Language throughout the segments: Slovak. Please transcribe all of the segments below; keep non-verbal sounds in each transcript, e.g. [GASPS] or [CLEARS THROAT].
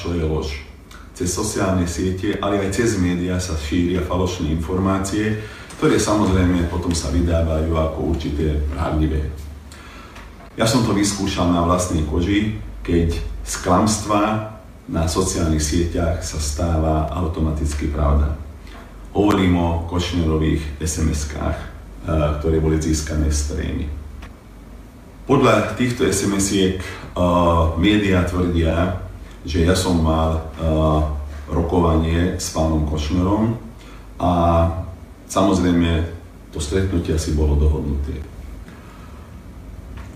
čo je lož. Cez sociálne siete, ale aj cez médiá sa šíria falošné informácie, ktoré samozrejme potom sa vydávajú ako určité pravdivé. Ja som to vyskúšal na vlastnej koži, keď z klamstva na sociálnych sieťach sa stáva automaticky pravda. Hovorím o Košnerových SMS-kách, eh, ktoré boli získané z trémy. Podľa týchto SMS-iek uh, médiá tvrdia, že ja som mal uh, rokovanie s pánom Košnerom a samozrejme to stretnutie asi bolo dohodnuté.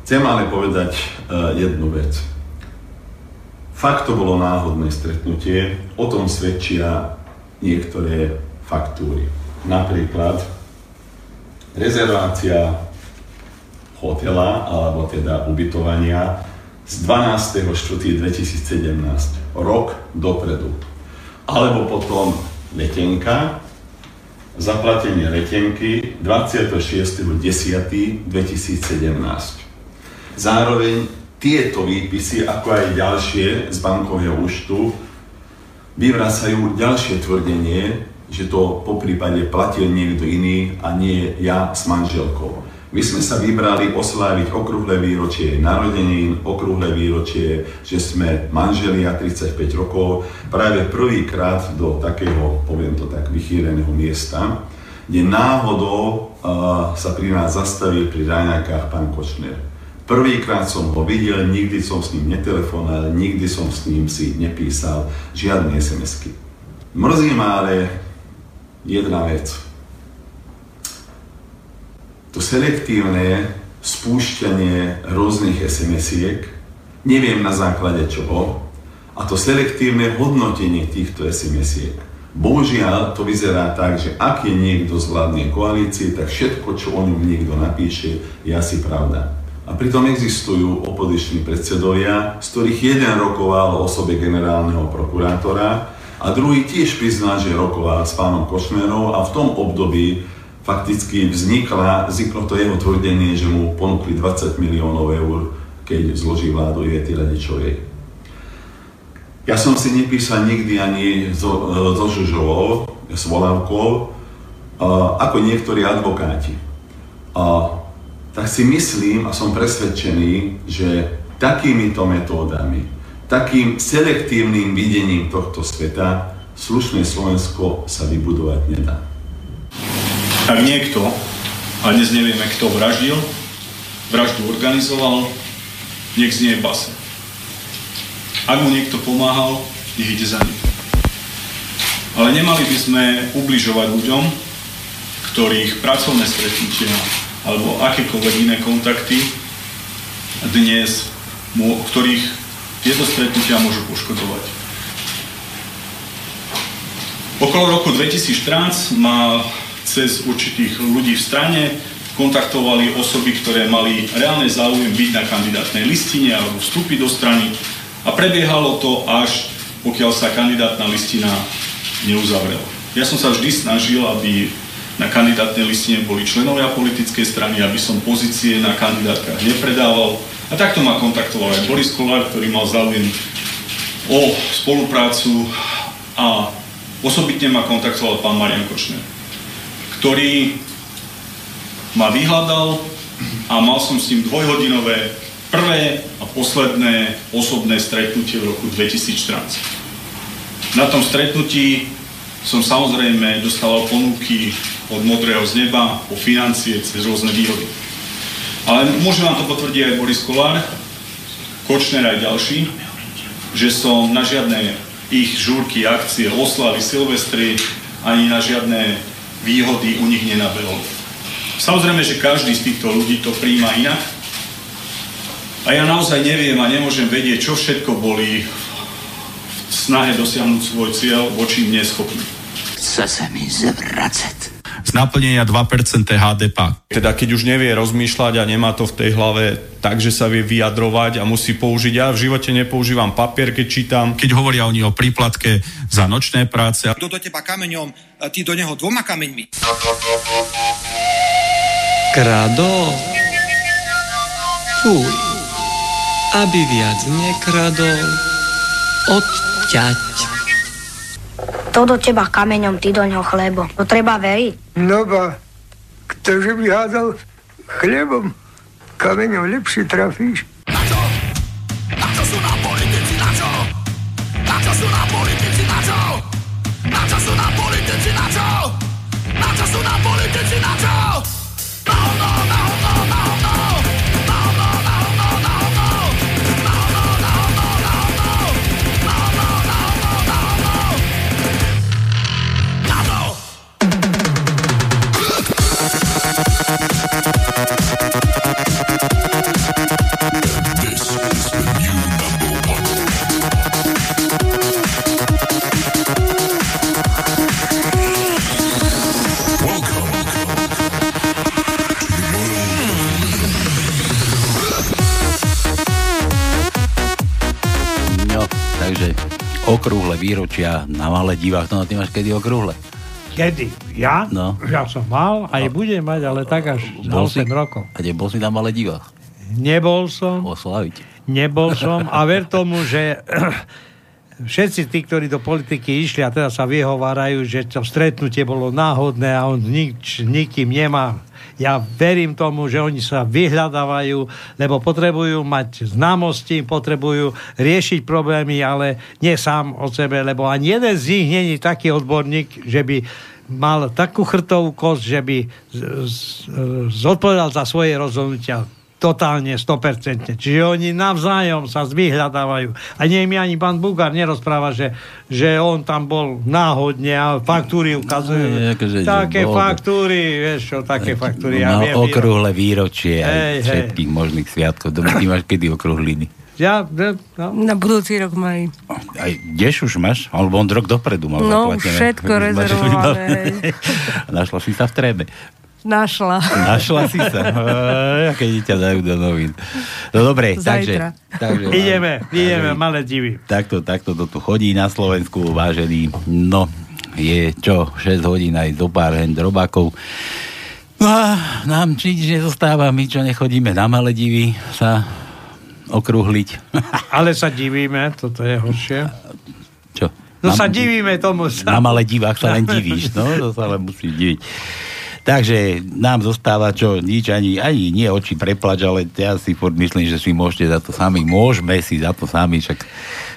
Chcem ale povedať uh, jednu vec. Fakt to bolo náhodné stretnutie, o tom svedčia niektoré faktúry. Napríklad rezervácia hotela, alebo teda ubytovania z 12.4.2017, rok dopredu. Alebo potom letenka, zaplatenie letenky 26.10.2017. Zároveň tieto výpisy, ako aj ďalšie z bankového účtu, vyvracajú ďalšie tvrdenie, že to po prípade platil niekto iný a nie ja s manželkou. My sme sa vybrali osláviť okrúhle výročie narodenín, okrúhle výročie, že sme manželia 35 rokov, práve prvýkrát do takého, poviem to tak, vychýreného miesta, kde náhodou uh, sa pri nás zastavil pri ráňakách pán Kočner. Prvýkrát som ho videl, nikdy som s ním netelefonoval, nikdy som s ním si nepísal žiadne SMS-ky. Mrzí ma ale jedna vec to selektívne spúšťanie rôznych SMS-iek, neviem na základe čoho, a to selektívne hodnotenie týchto SMS-iek. Bohužiaľ, to vyzerá tak, že ak je niekto z vládnej koalície, tak všetko, čo o ňom niekto napíše, je asi pravda. A pritom existujú opoziční predsedovia, z ktorých jeden rokoval o osobe generálneho prokurátora a druhý tiež priznal, že rokoval s pánom Košmerom a v tom období fakticky vznikla, vzniklo to jeho tvrdenie, že mu ponúkli 20 miliónov eur, keď zloží vládu Ivety Radičovej. Ja som si nepísal nikdy ani so, so Žužovou, s Volávkou, ako niektorí advokáti. A, tak si myslím a som presvedčený, že takýmito metódami, takým selektívnym videním tohto sveta slušné Slovensko sa vybudovať nedá. Ak niekto, a dnes nevieme, kto vraždil, vraždu organizoval, nech znie base. Ak mu niekto pomáhal, nech ide za ním. Ale nemali by sme ubližovať ľuďom, ktorých pracovné stretnutia alebo akékoľvek iné kontakty dnes, ktorých tieto stretnutia môžu poškodovať. Okolo roku 2014 má cez určitých ľudí v strane kontaktovali osoby, ktoré mali reálne záujem byť na kandidátnej listine alebo vstúpiť do strany a prebiehalo to až pokiaľ sa kandidátna listina neuzavrela. Ja som sa vždy snažil, aby na kandidátnej listine boli členovia politickej strany, aby som pozície na kandidátkach nepredával. A takto ma kontaktoval aj Boris Kolár, ktorý mal záujem o spoluprácu a osobitne ma kontaktoval pán Marian Kočner ktorý ma vyhľadal a mal som s ním dvojhodinové prvé a posledné osobné stretnutie v roku 2014. Na tom stretnutí som samozrejme dostal ponuky od modrého z neba o financie cez rôzne výhody. Ale môže vám to potvrdiť aj Boris Kolár, Kočner aj ďalší, že som na žiadne ich žúrky, akcie, oslavy, silvestry, ani na žiadne výhody u nich nenabehol. Samozrejme, že každý z týchto ľudí to príjma inak. A ja naozaj neviem a nemôžem vedieť, čo všetko boli v snahe dosiahnuť svoj cieľ voči mne schopní. Chce se mi zvracet. Z naplnenia 2% HDP. Teda keď už nevie rozmýšľať a nemá to v tej hlave tak, že sa vie vyjadrovať a musí použiť. Ja v živote nepoužívam papier, keď čítam. Keď hovoria oni o príplatke za nočné práce. Kto do teba kameňom, ty do neho dvoma kameňmi. Kradol? Fuj. Aby viac nekradol, odťať. To do teba kameňom, ty do ňoho chlebo. To treba veriť. No ba, ktože by hádal chlebom, kameňom lepšie trafíš. Na čo? Na čo sú nám politici, na čo? Na čo sú nám politici, na čo? Na čo sú nám politici, na čo? Na čo sú nám politici, na čo? Výročia na malé divách. No, ty máš kedy okrúhle? Kedy? Ja? No. Ja som mal, aj budem mať, ale tak až Bol 8 si- rokov. A bol si na malé divách? Nebol som, Oslaviť. nebol som a ver tomu, že všetci tí, ktorí do politiky išli a teda sa vyhovárajú, že to stretnutie bolo náhodné a on nič, nikým nemá. Ja verím tomu, že oni sa vyhľadávajú, lebo potrebujú mať známosti, potrebujú riešiť problémy, ale nie sám o sebe, lebo ani jeden z nich není taký odborník, že by mal takú chrtovú kosť, že by zodpovedal za svoje rozhodnutia totálne, 100%. Čiže oni navzájom sa vyhľadávajú. A nie mi ani pán Bugár nerozpráva, že, že on tam bol náhodne a faktúry ukazuje. Nie, akože, že také bol. faktúry, vieš čo, také faktúry. Ja viem, okrúhle výročie aj Hej, hej. všetkých možných sviatkov. Doma, ty máš kedy okrúhliny? Ja, no. Na budúci rok majú. Aj kdež už máš? Alebo on rok dopredu mal No, zaplatené. všetko rezervované, [LAUGHS] hej. Našla si sa v trébe. Našla. Našla si sa. Keď ťa dajú do novín. No dobre, takže... Zajtra. takže Ideme, ideme, malé divy. Takto, takto to tu chodí na Slovensku, vážený. No, je čo, 6 hodín aj zo pár hen drobákov. No a nám či nič nezostáva, my čo nechodíme na Maledivy sa okrúhliť. [LAUGHS] Ale sa divíme, toto je horšie. Čo? No Na- sa divíme tomu. Na malé divách sa len [LAUGHS] divíš, no, to sa len musíš diviť. Takže nám zostáva čo, nič ani, ani nie oči preplač, ale ja si furt myslím, že si môžete za to sami, môžeme si za to sami, však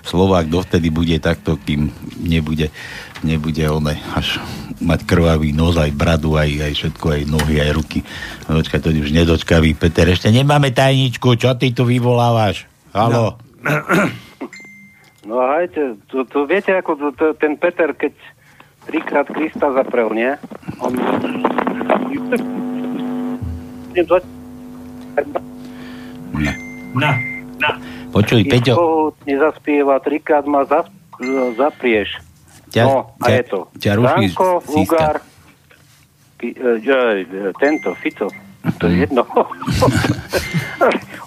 Slovák dovtedy bude takto, kým nebude, nebude one, až mať krvavý nos, aj bradu, aj, aj všetko, aj nohy, aj ruky. No, Dočkaj, to už nedočkavý. Peter, ešte nemáme tajničku, čo ty tu vyvolávaš? Halo? No [CLEARS THROAT] a hejte, to, to viete, ako to, to, ten Peter, keď trikrát Krista zaprel, nie? On... Na, na. Počuj, Peťo, nezaspieva, trikrát ma zap, zaprieš. Ťa- no, a ťa- je to. ťa ruší Danko, Ki, e, e, tento, Fico. To je jedno. [LAUGHS]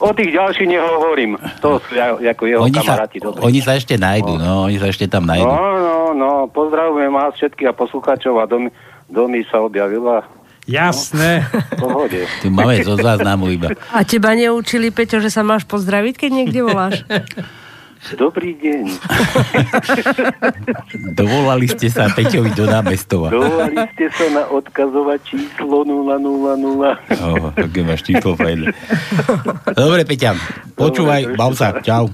o tých ďalších nehovorím. To sú ako jeho oni sa, kamaráti. dobrí. oni sa ešte nájdu, no, oni sa ešte tam nájdu. No, no, no, pozdravujem vás všetkých a poslucháčov a domy, domy sa objavila. Jasné. Pohode. [LAUGHS] Tu máme zo záznamu iba. A teba neučili, Peťo, že sa máš pozdraviť, keď niekde voláš? [LAUGHS] Dobrý deň. [LAUGHS] Dovolali ste sa Peťovi do námestova. Dovolali ste sa na odkazovať číslo 000. Oh, také máš číslo fajn. Dobre, Peťan, počúvaj, bav sa, čau.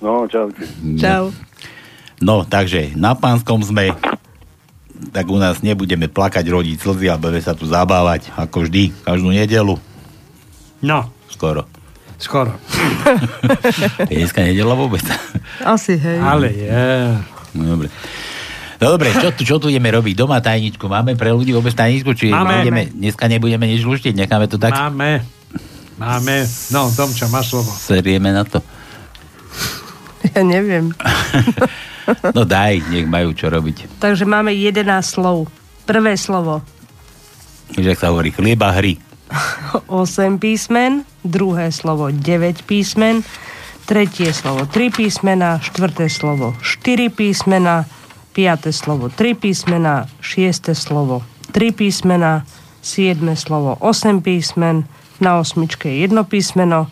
No, čaute. Čau. No, takže na pánskom sme, tak u nás nebudeme plakať, rodiť slzy a budeme sa tu zabávať, ako vždy, každú nedelu. No, Skoro. Skoro. [LAUGHS] Je dneska nedela vôbec. Asi, hej. Ale je. No, dobre. No dobre, čo tu, čo tu ideme robiť? Doma tajničku. Máme pre ľudí vôbec tajničku? Či Máme. Budeme, dneska nebudeme nič luštiť? Necháme to tak? Máme. Máme. No, Domča, má slovo. Serieme na to. Ja neviem. [LAUGHS] No daj, nech majú čo robiť. Takže máme 11 slov. Prvé slovo Že sa hovorí chlieba hry. 8 písmen, druhé slovo 9 písmen, tretie slovo 3 písmena, štvrté slovo 4 písmena, piaté slovo 3 písmena, šiesté slovo 3 písmena, siedme slovo 8 písmen, na osmičke jedno písmeno,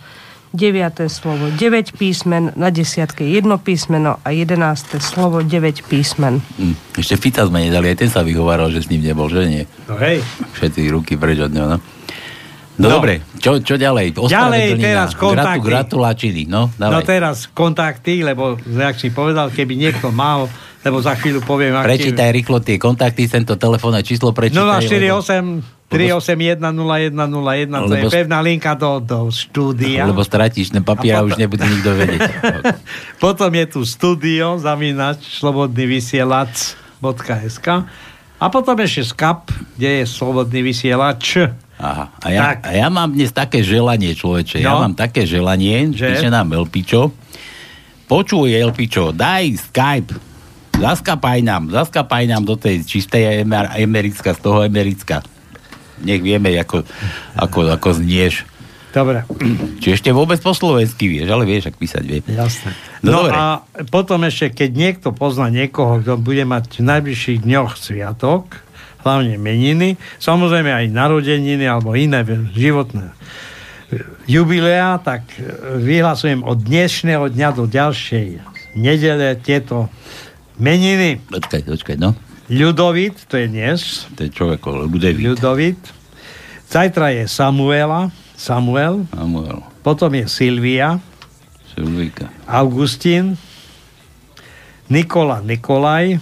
deviaté slovo 9 písmen, na desiatke jedno písmeno a jedenácté slovo 9 písmen. Hm. Ešte Fica sme nedali, aj ten sa vyhováral, že s ním nebol, že nie? No hej. Všetci ruky preč od neho, no. No, No. dobre, čo, čo ďalej? Ďalej teraz kontakty. Gratu, gratulačiny, no, No teraz kontakty, lebo jak si povedal, keby niekto mal, lebo za chvíľu poviem, aký... Prečítaj rýchlo tie kontakty, tento telefónne číslo prečítaj. 048 381 0101, to je pevná linka do, do štúdia. Lebo stratíš ten papier a, už nebude nikto vedieť. [LAUGHS] Potom je tu studio, zamínač, slobodný vysielač.sk a potom ešte skap, kde je slobodný vysielač. Aha. A, ja, a ja mám dnes také želanie, človeče. Ja No. mám také želanie, Že? píše nám Elpičo. Počuj, Elpičo, daj Skype. Zaskapaj nám, zaskapaj nám do tej čistej emer- americka, z toho americka. Nech vieme, ako, ako, ako znieš. Dobre. Či ešte vôbec po slovensky vieš, ale vieš, ak písať vie. Jasné. No, No, dobre. a potom ešte, keď niekto pozná niekoho, kto bude mať v najbližších dňoch sviatok, hlavne meniny, samozrejme aj narodeniny alebo iné životné jubilea, tak e, vyhlasujem od dnešného dňa do ďalšej nedele tieto meniny. Počkaj, počkaj, no. Ľudovit, to je dnes. To je človek, Ludevit. Ľudovit. Zajtra je Samuela, Samuel. Samuel. Potom je Silvia. Silvíka. Augustín, Nikola Nikolaj,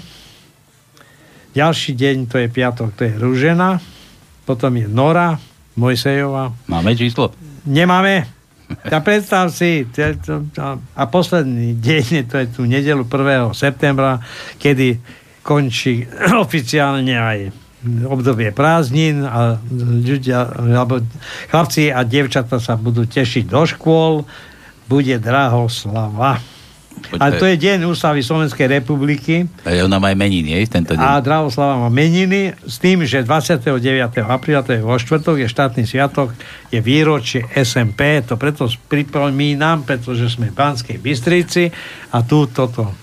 ďalší deň, to je piatok, to je Ružena, potom je Nora Mojsejová. Máme číslo? Nemáme. Ja predstav si, a posledný deň, to je tu nedelu 1. septembra, kedy končí [CLEARS THROAT] oficiálne aj obdobie prázdnin a ľudia, alebo chlapci a dievčata sa budú tešiť do škôl, bude Drahoslava. A to je deň ústavy Slovenskej republiky A ona má aj meniny, hej, tento deň. a Drahoslava má meniny s tým, že 29. apríla, to je vo štvrtok, je štátny sviatok, je výročie SMP, to preto pripomínam, pretože sme v Banskej Bystrici a tu toto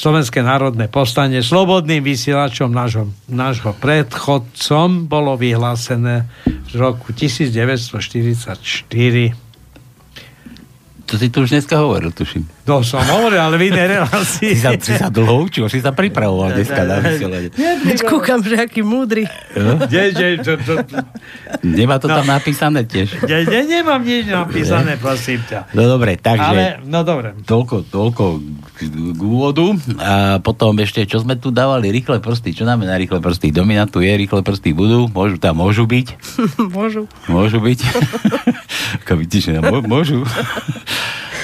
Slovenské národné povstanie slobodným vysielačom nášho, nášho predchodcom bolo vyhlásené v roku 1944. To si tu už dneska hovoril, tuším. To som hovoril, ale v inej relácii. Si sa, si sa dlho učil, si sa pripravoval dneska na vysielanie. Veď kúkam, že aký múdry. Nie, nie, to, to, Nemá to No. tam napísané tiež. nie, nie, nemám nič napísané, prosím ťa. No dobre, takže... Ale, no dobre. Toľko, toľko k, úvodu. A potom ešte, čo sme tu dávali, rýchle prsty. Čo na rýchle prsty? Dominantu je, rýchle prsty budú, môžu tam, môžu byť. [LAUGHS] Môžu. Môžu byť. [LAUGHS] Mô- môžu.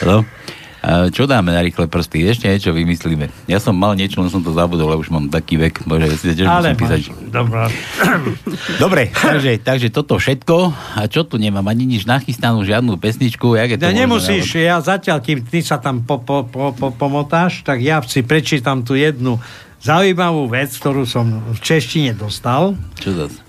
No. A čo dáme na rýchle prsty? Ešte niečo vymyslíme. Ja som mal niečo, len som to zabudol, ale už mám taký vek. Bože, si tiež Ale musím písať. dobrá. [CLEARS THROAT] Dobre, takže, takže toto všetko. A čo tu nemám? Ani nič nachystanú, žiadnu pesničku. Jak je to Ja možné? nemusíš, ja zatiaľ, kým ty sa tam po, po, po, po, pomotáš, tak ja si prečítam tu jednu zaujímavú vec, ktorú som v češtine dostal. Čo zase?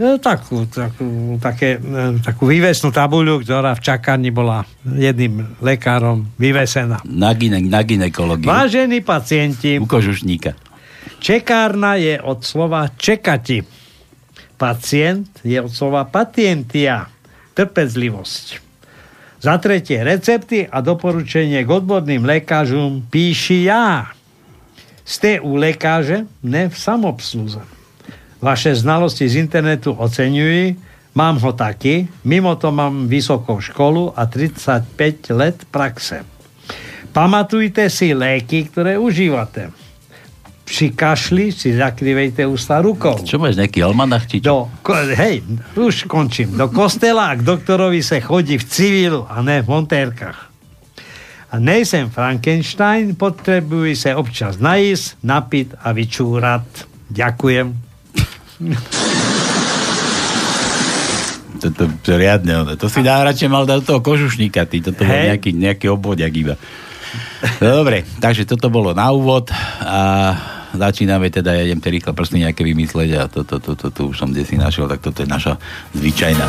E, Takú, takú, také, e, takú vývesnú tabuľu, ktorá v čakarni bola jedným lekárom vyvesená. Na, gine, na ginekológiu. Vážení pacienti, U kožušníka. čekárna je od slova čekati. Pacient je od slova patientia. Trpezlivosť. Za tretie, recepty a doporučenie k odborným lekážom píši ja. Ste u lekáže, ne v samobsluze. Vaše znalosti z internetu oceňujú, mám ho taký, mimo to mám vysokú školu a 35 let praxe. Pamatujte si léky, ktoré užívate. Pri kašli si zakrivejte ústa rukou. Čo máš, nejaký almanach? Či čo? Do, ko, hej, už končím. Do kostela a k doktorovi sa chodí v civilu a ne v montérkach. A nejsem Frankenstein, potrebujú sa občas najísť, napiť a vyčúrať. Ďakujem. Toto to riadne, ono. to si dá radšej mal dať toho kožušníka, ty, toto bol nejaký, nejaký obvodiak iba. No dobre, takže toto bolo na úvod a začíname teda, ja idem tie rýchle prsty nejaké vymysleť a toto, toto, to, už som kde si našiel, tak toto je naša zvyčajná.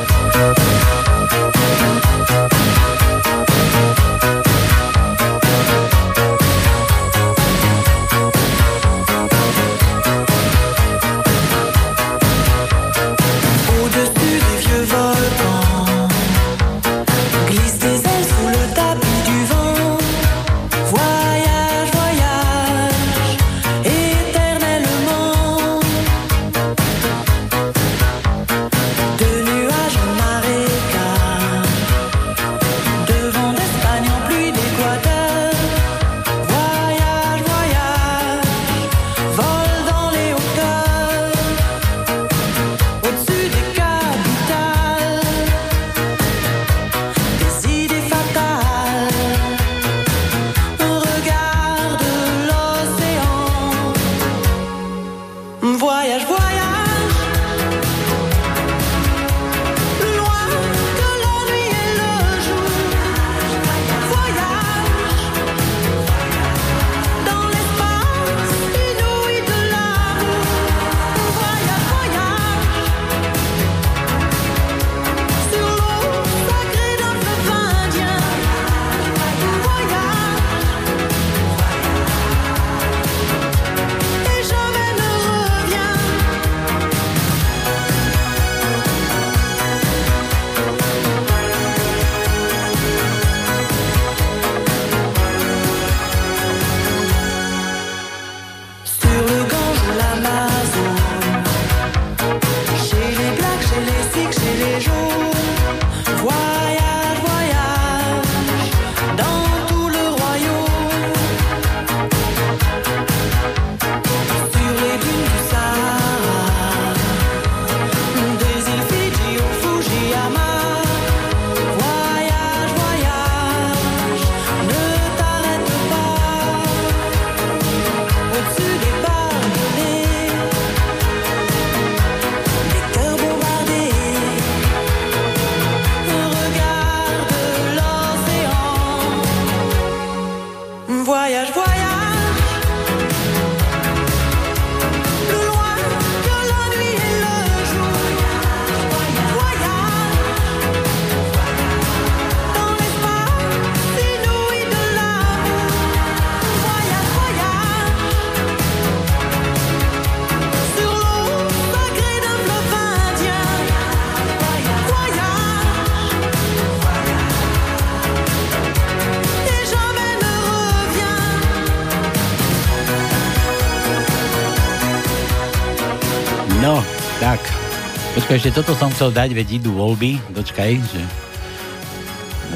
Počkaj, ešte toto som chcel dať, veď idú voľby. Počkaj, že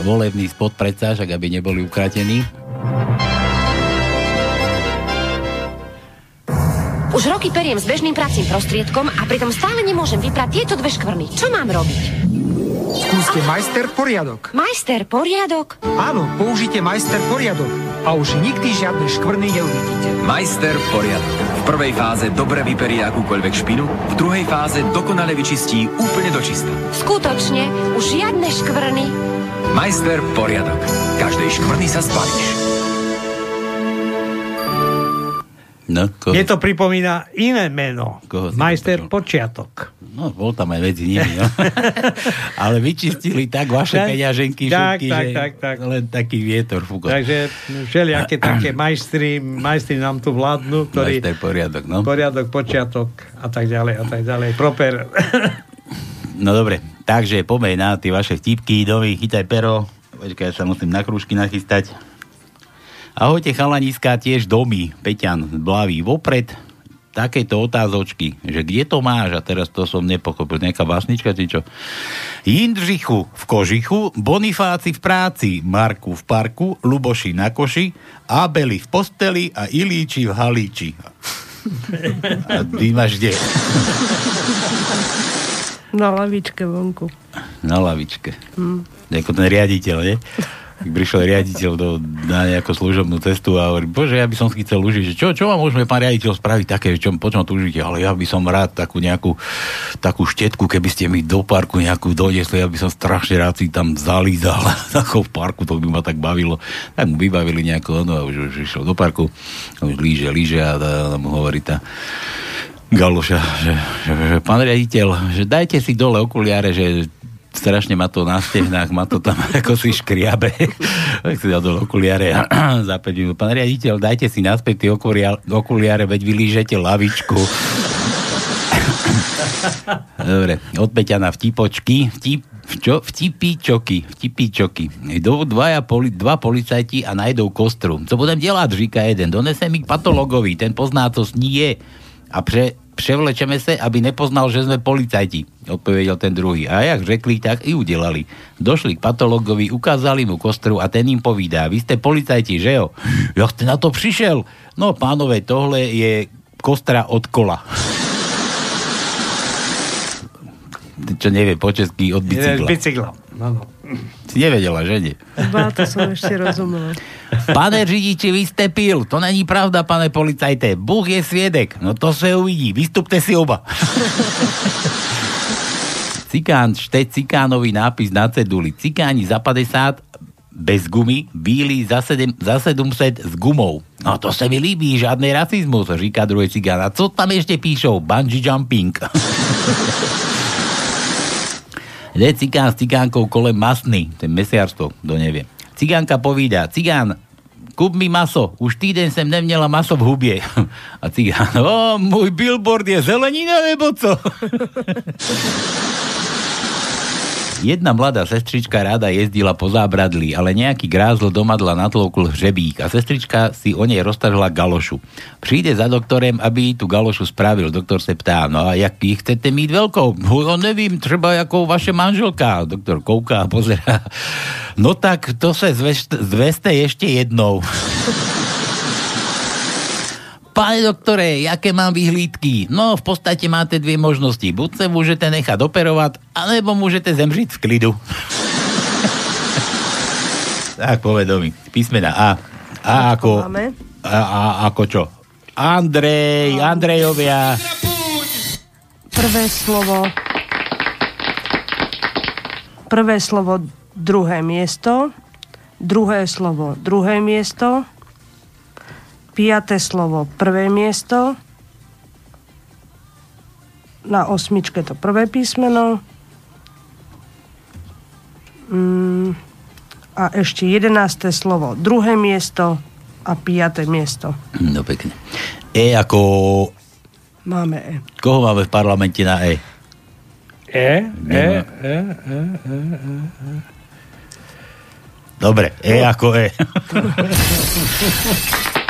volebný spot predsa, však aby neboli ukratení. Už roky periem s bežným pracím prostriedkom a pritom stále nemôžem vyprať tieto dve škvrny. Čo mám robiť? Skúste majster poriadok. Majster poriadok? Áno, použite majster poriadok a už nikdy žiadne škvrny neuvidíte. Majster poriadok. V prvej fáze dobre vyperie akúkoľvek špinu, v druhej fáze dokonale vyčistí úplne do čista. Skutočne, už žiadne škvrny. Majster poriadok. Každej škvrny sa zbavíš. No, ko... Mne to pripomína iné meno. Majster Počiatok. No, bol tam aj medzi nimi, no. [LAUGHS] Ale vyčistili tak vaše Tak, peňaženky tak, všetky, tak, že tak, tak. len taký vietor fúkol. Takže všelijaké [CLEARS THROAT] také majstri, majstri nám tu vládnu, ktorí... Majster poriadok, no. Poriadok, počiatok a tak ďalej a tak ďalej. Proper. [LAUGHS] No dobre, takže poďme na tie vaše vtipky, domy, chytaj pero. Počkaj, ja sa musím na krúžky nachystať. Ahojte chalaniska, tiež domy. Peťan blaví vopred. Takéto otázočky, že kde to máš? A teraz to som nepochopil. Nejaká básnička, či čo? Jindřichu v kožichu, Bonifáci v práci, Marku v parku, Luboši na koši, Abeli v posteli a Ilíči v halíči. A ty máš kde? Na lavičke vonku. Na lavičke. Hm. Ako ten riaditeľ, nie? Prišiel riaditeľ do, na nejakú služobnú cestu a hovorí, bože, ja by som chcel užiť, že čo, čo vám môžeme, pán riaditeľ, spraviť také, čo, po čom túžite, ale ja by som rád takú nejakú takú štetku, keby ste mi do parku nejakú donesli, ja by som strašne rád si tam zalízal [LAUGHS] ako v parku, to by ma tak bavilo. Tak mu vybavili nejako, no a už, už išiel do parku, už líže, líže a, a, a mu hovorí tá Galoša, že, že, že pán riaditeľ, že dajte si dole okuliare, že strašne ma to na stehnách, ma to tam [LAUGHS] ako si škriabe. tak si dal dole okuliare a [CLEARS THROAT] za 5 minút. Pán riaditeľ, dajte si naspäť tie okuliare, okuliare veď vylížete lavičku. [CLEARS THROAT] Dobre, od Peťana vtipočky, vtip, čo? Vtipíčoky, vtipíčoky. Idú dvaja poli, dva policajti a najdou kostru. Co budem dělat, říká jeden. Donese mi k patologovi, ten pozná, co sní je. A pre, převlečeme se, aby nepoznal, že sme policajti, odpovedal ten druhý. A jak řekli, tak i udelali. Došli k patologovi, ukázali mu kostru a ten im povídá, vy ste policajti, že jo? Jak ste na to přišel? No, pánové, tohle je kostra od kola. Čo nevie po česky od bicykla. Bicykla. No, no. Si nevedela, že nie? Ba, to som ešte rozumela. Pane řidiči, vy ste pil. To není pravda, pane policajte. Bůh je sviedek. No to se uvidí. Vystupte si oba. [LAUGHS] Cikán šte cikánový nápis na ceduli. Cikáni za 50 bez gumy, bíli za, 7, za 700 s gumou. No to se mi líbí, žiadny rasizmus, říká druhý cigán. A co tam ešte píšou? Bungee jumping. [LAUGHS] Jde cigán s cigánkou kolem masny, ten mesiarstvo, kto nevie. Cigánka povídá, cigán, kúp mi maso, už týden sem neměla maso v hubie. [LAUGHS] A cigán, o, môj billboard je zelenina nebo co? [LAUGHS] Jedna mladá sestrička rada jezdila po zábradli, ale nejaký grázl domadla natloukl hřebík a sestrička si o nej roztrhla galošu. Príde za doktorem, aby tú galošu spravil. Doktor se ptá, no a jak ich chcete mít veľkou? No nevím, třeba ako vaše manželka. Doktor kouká a pozerá. No tak to se zveste, zveste ešte jednou. Pane doktore, jaké mám vyhlídky? No, v podstate máte dvě možnosti. Buď sa môžete nechať operovať, alebo môžete zemřiť v klidu. [LAUGHS] tak, povedomí. Písmena A. A ako... Máme. A, a ako čo? Andrej, Andrejovia. Prvé slovo. Prvé slovo druhé miesto. Druhé slovo druhé miesto. Piaté slovo prvé miesto. Na osmičke to prvé písmeno. Mm, a ešte jedenácté slovo druhé miesto a piaté miesto. No pekne. E ako... Máme E. Koho máme v parlamente na E? E, E. E, E, E, E, E. Dobre, E ako E. [LAUGHS]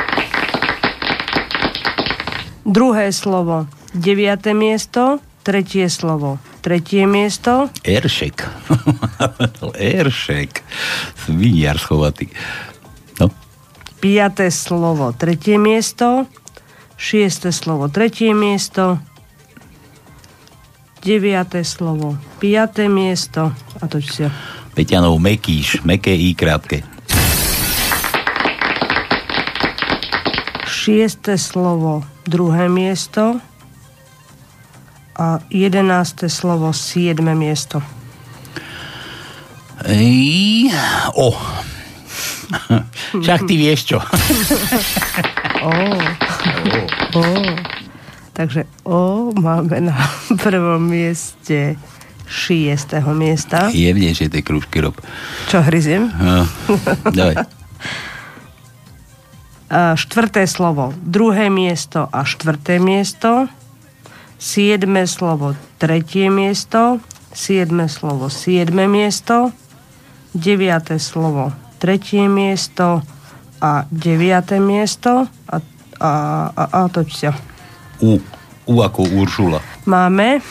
Druhé slovo deviate miesto. Tretie slovo tretie miesto. Eršek. [LAUGHS] Eršek. Sviniar schovatý. No. Piaté slovo tretie miesto. Šiesté slovo tretie miesto. Deviaté slovo piaté miesto. A to si Peťanov Mekíš, meké I krátke. Šiesté slovo druhé miesto. A jedenácté slovo siedme miesto. Ej, o. Však ty vieš čo. Ó. Ó. Takže O máme na prvom mieste šiestého miesta. Jemnejšie tie krúžky rob. Čo hryziem? No. A štvrté slovo druhé miesto a štvrté miesto. Siedme slovo tretie miesto. Siedme slovo siedme miesto. Deviaté slovo tretie miesto a deviaté miesto. A, a, a, a toč sa. U. U ako Uršula. Máme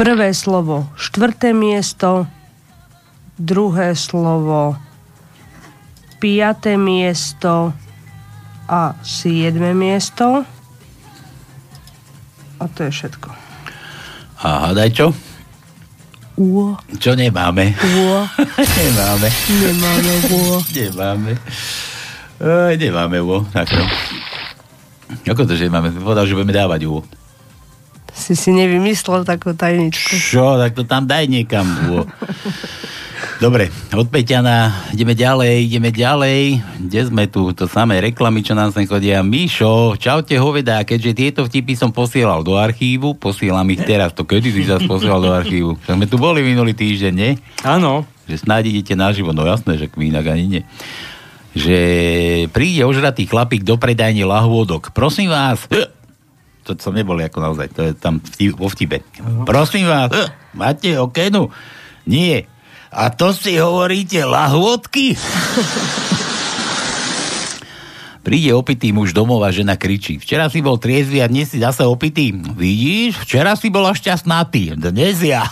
prvé slovo štvrté miesto, druhé slovo piaté miesto a siedme miesto. A to je všetko. A hádaj čo? Uo. Čo nemáme? Uo. [LAUGHS] nemáme. Nemáme uo. [LAUGHS] Nemáme. Ej, nemáme uo. Tak no. Ako to, že máme? Povedal, že budeme dávať uo. Si si nevymyslel takú tajničku. Čo? Tak to tam daj niekam uo. [LAUGHS] Dobre, od Peťana ideme ďalej, ideme ďalej. Kde sme tu? To samé reklamy, čo nám sem chodia. Mišo, čaute hoveda, keďže tieto vtipy som posielal do archívu, posielam ich teraz. To kedy si zase posielal do archívu? Tak sme tu boli minulý týždeň, nie? Áno. Že snáď idete naživo, no jasné, že inak ani nie. Že príde ožratý chlapík do predajne lahôdok. Prosím vás, [GASPS] to som nebol ako naozaj, to je tam vo vtipe. Prosím vás, máte okenu? Nie. A to si hovoríte lahôdky? Príde opitý muž domov a žena kričí. Včera si bol triezvy a dnes si zase opitý. Vidíš, včera si bola šťastnatý, dnes ja.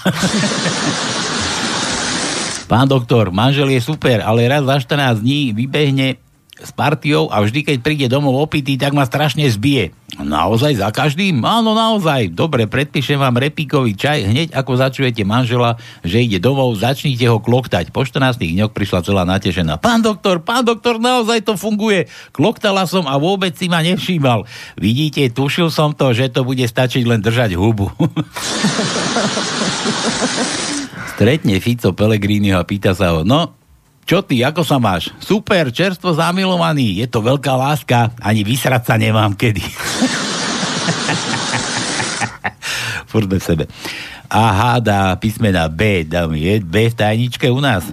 Pán doktor, manžel je super, ale raz za 14 dní vybehne s partiou a vždy, keď príde domov opitý, tak ma strašne zbije. Naozaj za každým? Áno, naozaj. Dobre, predpíšem vám repíkový čaj. Hneď ako začujete manžela, že ide domov, začnite ho kloktať. Po 14 dňoch prišla celá natešená. Pán doktor, pán doktor, naozaj to funguje. Kloktala som a vôbec si ma nevšímal. Vidíte, tušil som to, že to bude stačiť len držať hubu. [LAUGHS] Stretne Fico Pellegriniho a pýta sa ho, no, čo ty, ako sa máš? Super, čerstvo zamilovaný, je to veľká láska, ani vysrať sa nemám kedy. [LAUGHS] Furt bez sebe. A háda písmena B, dám, je B v tajničke u nás?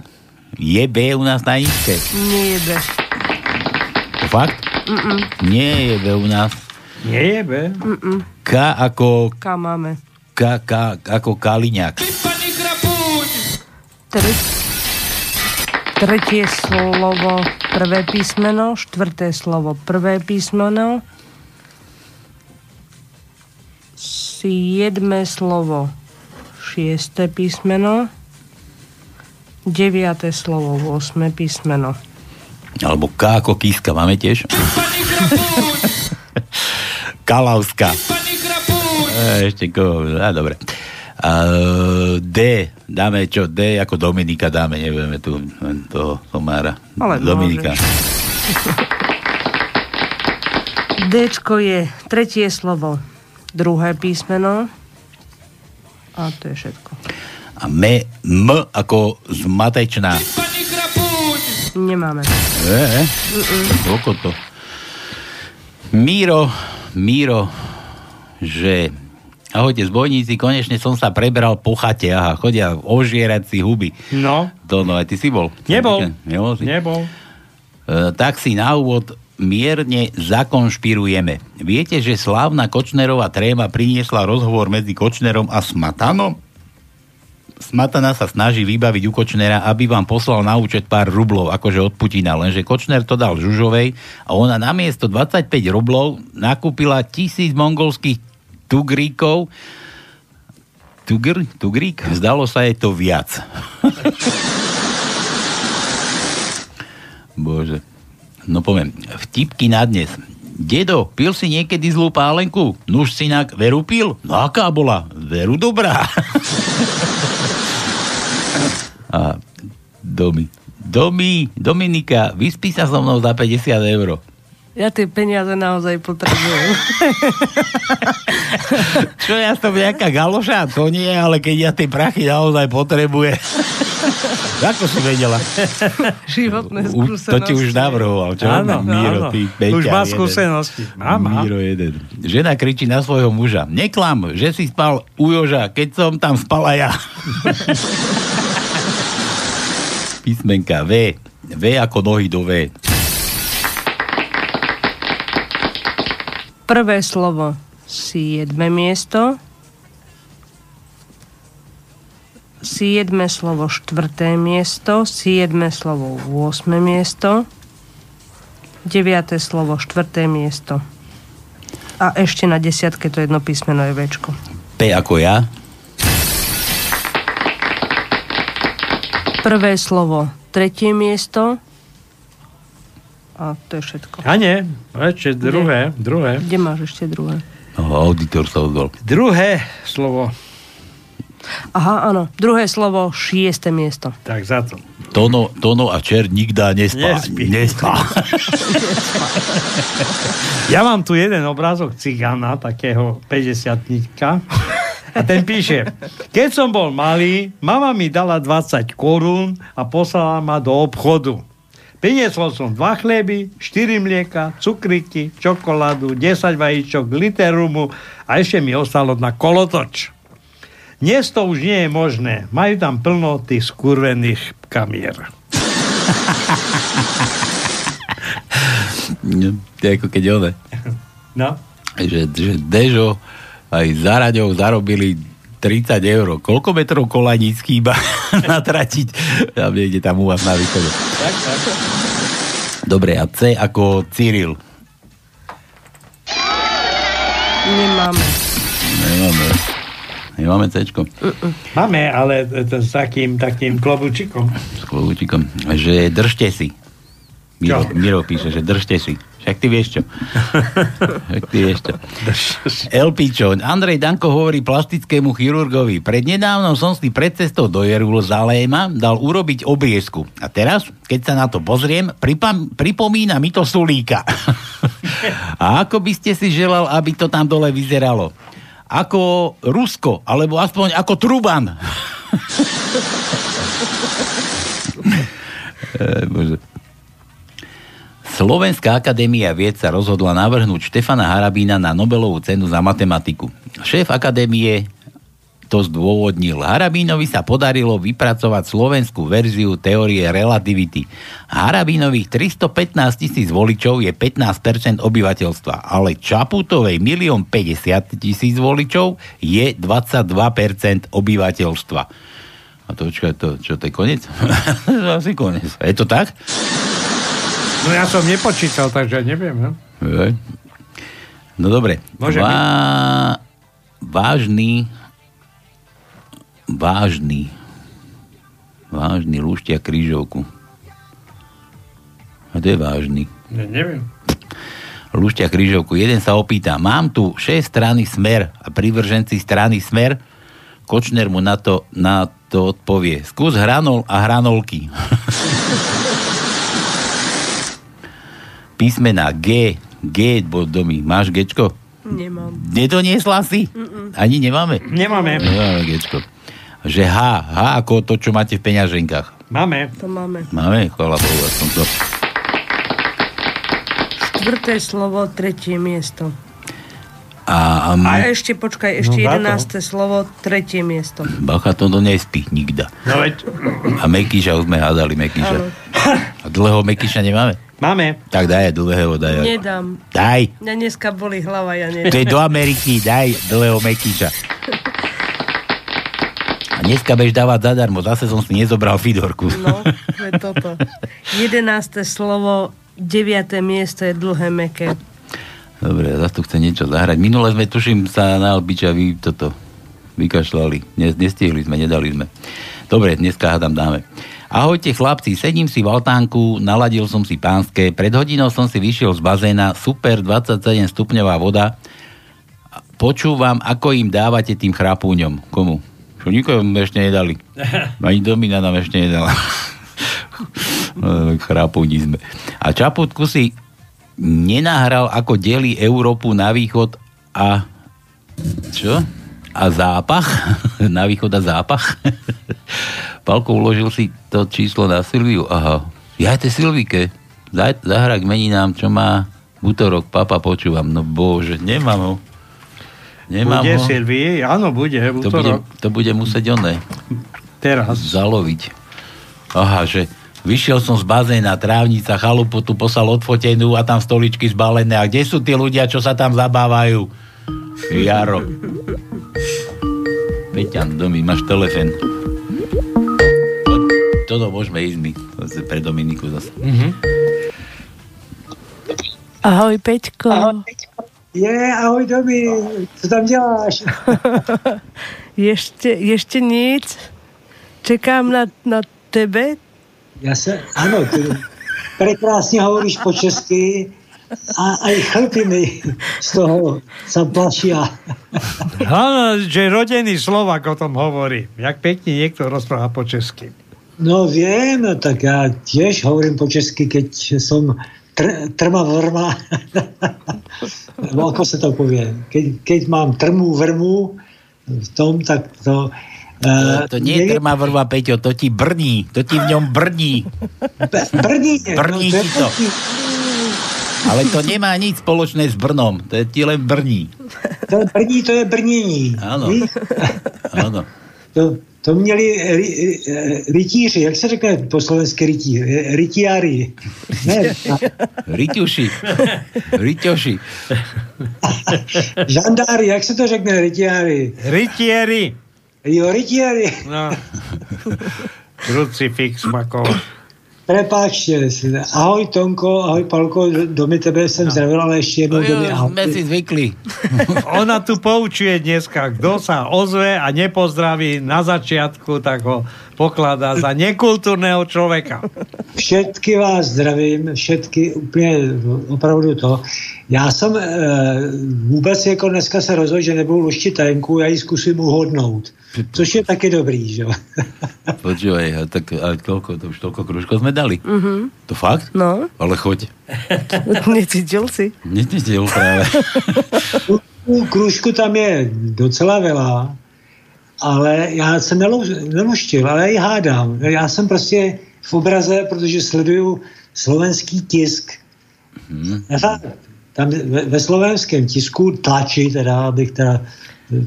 Je B u nás v tajničke? Nie je B. Fakt? Mm-mm. Nie je B u nás. Nie je B. Mm-mm. K ako... K máme. K, K ako Kaliňák. Tre... Tretie slovo, prvé písmeno, štvrté slovo, prvé písmeno, siedme slovo, šiesté písmeno, deviate slovo, osme písmeno. Alebo K ako Kíska, máme tiež? [LAUGHS] Kalavska. E, ešte ko... A, dobre. A, D, dáme čo? D ako Dominika dáme, nevieme tu toho Tomára. Ale Dominika. [LAUGHS] Dčko je tretie slovo, druhé písmeno a to je všetko. A me, M ako zmatečná. Nemáme. E, e. Koľko to? Míro, Míro, že Ahojte, zbojníci, konečne som sa prebral po chate. Aha, chodia ožierať si huby. No. To, no, aj ty si bol. Nebol. Nebol si? Nebol. E, tak si na úvod mierne zakonšpirujeme. Viete, že slávna Kočnerová tréma priniesla rozhovor medzi Kočnerom a Smatanom? Smatana sa snaží vybaviť u Kočnera, aby vám poslal na účet pár rublov, akože od Putina, lenže Kočner to dal Žužovej a ona namiesto 25 rublov nakúpila tisíc mongolských tugríkov. Tugr? Tugrík? Zdalo sa jej to viac. [LAUGHS] Bože. No poviem, vtipky na dnes. Dedo, pil si niekedy zlú pálenku? Nuž synak, veru pil? No aká bola? Veru dobrá. [LAUGHS] A Domi. Domi, Dominika, vyspí sa so mnou za 50 eur. Ja tie peniaze naozaj potrebujem. [LAUGHS] Čo ja som nejaká galoša? To nie, ale keď ja tie prachy naozaj potrebuje. [LAUGHS] Ako si vedela? Životné Už, skúsenosti. to ti už navrhoval, čo? Áno, Miro, áno. ty, Už Peťa, má skúsenosti. Má, má. Miro jeden. Žena kričí na svojho muža. Neklam, že si spal u Joža, keď som tam spala ja. [LAUGHS] Písmenka V. V ako nohy do V. Prvé slovo siedme miesto. Siedme slovo štvrté miesto. Siedme slovo 8 miesto. Deviate slovo štvrté miesto. A ešte na desiatke to jedno písmeno je Včko. P ako ja. Prvé slovo tretie miesto. A to je všetko. A nie, ešte druhé, druhé. Kde máš ešte druhé? Oh, auditor sa ozval. Druhé slovo Aha, áno. Druhé slovo, šieste miesto. Tak za to. Tono, tono a čer nikda nespá. Nespí. nespá. [LAUGHS] Ja mám tu jeden obrázok cigána, takého 50 a ten píše, keď som bol malý, mama mi dala 20 korún a poslala ma do obchodu. Priniesol som dva chleby, 4 mlieka, cukriky, čokoládu, 10 vajíčok, liter rumu a ešte mi ostalo na kolotoč. Dnes to už nie je možné. Majú tam plno tých skurvených kamier. [LAUGHS] No, ako keď one. No. Že, že Dežo aj za raďou zarobili 30 eur. Koľko metrov kolaníc chýba [LAUGHS] natratiť? Tam niekde tam u vás na východe. Dobre, a C ako Cyril. Nemáme. Nemáme. Nemáme Cčko. Máme, ale to s takým, takým klobučikom. S kľúčikom. Že držte si. Miro? Miro píše, že držte si. Však ty vieš čo. [LAUGHS] Však ty vieš čo. Elpičo, Andrej Danko hovorí plastickému chirurgovi. Prednedávnom som si pred cestou do Jeruzaléma dal urobiť obriezku. A teraz, keď sa na to pozriem, pripam, pripomína mi to Sulíka. [LAUGHS] A ako by ste si želal, aby to tam dole vyzeralo? Ako Rusko, alebo aspoň ako Truban. [LAUGHS] Eh, Bože. Slovenská akadémia vied sa rozhodla navrhnúť Štefana Harabína na Nobelovú cenu za matematiku. Šéf akadémie to zdôvodnil. Harabínovi sa podarilo vypracovať slovenskú verziu teórie relativity. Harabínových 315 tisíc voličov je 15% obyvateľstva, ale Čaputovej 1 50 tisíc voličov je 22% obyvateľstva. A to, čo, to, čo to je koniec? [LAUGHS] Asi koniec. Je to tak? No ja som nepočítal, takže neviem. No. No dobre. Môže Vá... Vážny vážny vážny lúštia krížovku. A to je vážny. ne, neviem. Lúštia krížovku. Jeden sa opýta, mám tu 6 strany smer a privrženci strany smer. Kočner mu na to, na to odpovie. Skús hranol a hranolky. [LAUGHS] Písmena G. G bod domy. Máš Gčko? Nemám. Nedoniesla si? Ani nemáme? Nemáme. Nemáme Gčko. Že H. H ako to, čo máte v peňaženkách. Máme. To máme. Máme? Chvala Bohu, aspoň to. Štvrté slovo, tretie miesto. A, a, A ešte, počkaj, ešte No, za to. jedenácté slovo, tretie miesto. Bacha to do nespí nikda. No veď, A Mekíša už sme hádali Mekíša. Áno. A dlhého Mekíša nemáme? Máme. Tak daj dlhého, daj. Nedám. Daj. Mňa dneska boli hlava, ja To je do Ameriky, daj dlhého Mekíša. A dneska budeš dávať zadarmo, zase som si nezobral Fidorku. No, to je toto. Jedenácté slovo, deviaté miesto je dlhé meké. Dobre, zase tu chce niečo zahrať. Minule sme, tuším, sa na Albiča vy toto vykašľali. Nes, nestihli sme, nedali sme. Dobre, dneska hádam dáme. Ahojte chlapci, sedím si v altánku, naladil som si pánske, pred hodinou som si vyšiel z bazéna, super 27 stupňová voda. Počúvam, ako im dávate tým chrapúňom. Komu? Čo nikomu ešte nedali. [LAUGHS] Ani Domina nám ešte nedala. Chrapúni sme. A Čaputku si nenahral, ako delí Európu na východ a čo? A zápach? [LAUGHS] na východ a zápach? [LAUGHS] Palko uložil si to číslo na Silviu. Aha. Ja to Silvike. Zaj- Zahraj k meninám, čo má útorok. Papa, počúvam. No bože, nemám ho. Nemám bude ho. Silvii? Áno, bude. To bude, to bude musieť oné. Teraz. Zaloviť. Aha, že vyšiel som z bazéna, trávnica, chalupu tu poslal odfotenú a tam stoličky zbalené. A kde sú tí ľudia, čo sa tam zabávajú? Jaro. Peťan, domy, máš telefén. Toto môžeme ísť my. To je pre Dominiku zase. Ahoj, Peťko. Ahoj. Je, ahoj Domi, co tam děláš? [LAUGHS] Ešte, ešte nic. Čekám na, na tebe. Já se, ano, ty prekrásně hovoríš po česky a aj chlpy mi z toho sa plašia. Áno, že rodený Slovak o tom hovorí. Jak pekne niekto rozpráva po česky. No viem, tak ja tiež hovorím po česky, keď som tr- trma vrma. [LAUGHS] no ako sa to povie? Keď, keď mám trmu vrmu v tom, tak to... Uh, to nie je trma vrva, Peťo, to ti brní. To ti v ňom brní. Brní. Brní no, ti to. Ale to nemá nič spoločné s Brnom. To je ti len brní. To brní, to je brnění. Áno. Áno. To, to měli ry, rytíři, jak se řekne po slovensky rytí? Rytiári. Ne, [LAUGHS] Ryťuši. Ryťoši. žandári, jak se to řekne? Rytiári. Rytieri. Jo, rytiári. No. Crucifix makov. Prepáčte, ahoj Tonko, ahoj Palko, domy tebe jsem zdravil, ale ještě jednou No domy ahoj. sme si zvykli. [LAUGHS] Ona tu poučuje dneska, kto sa ozve a nepozdraví na začiatku, tak ho pokladá za nekultúrneho človeka. Všetky vás zdravím, všetky úplně opravdu to. Já jsem e, vůbec jako dneska se rozhodl, že nebudu luštit tajenku, já ji zkusím uhodnout. Což je taky dobrý, že jo. [LAUGHS] Počúvaj, a tak a koľko, to už toľko kružkov sme dali. Mhm. To fakt? No, Ale choď. [LAUGHS] necítil si. Necítil práve. [LAUGHS] U kružku tam je docela veľa, ale já jsem nelu, neluštil, ale ji hádám. Já jsem prostě v obraze, protože sleduju slovenský tisk. Hmm. Tam ve, ve slovenském tisku tlači, teda, abych teda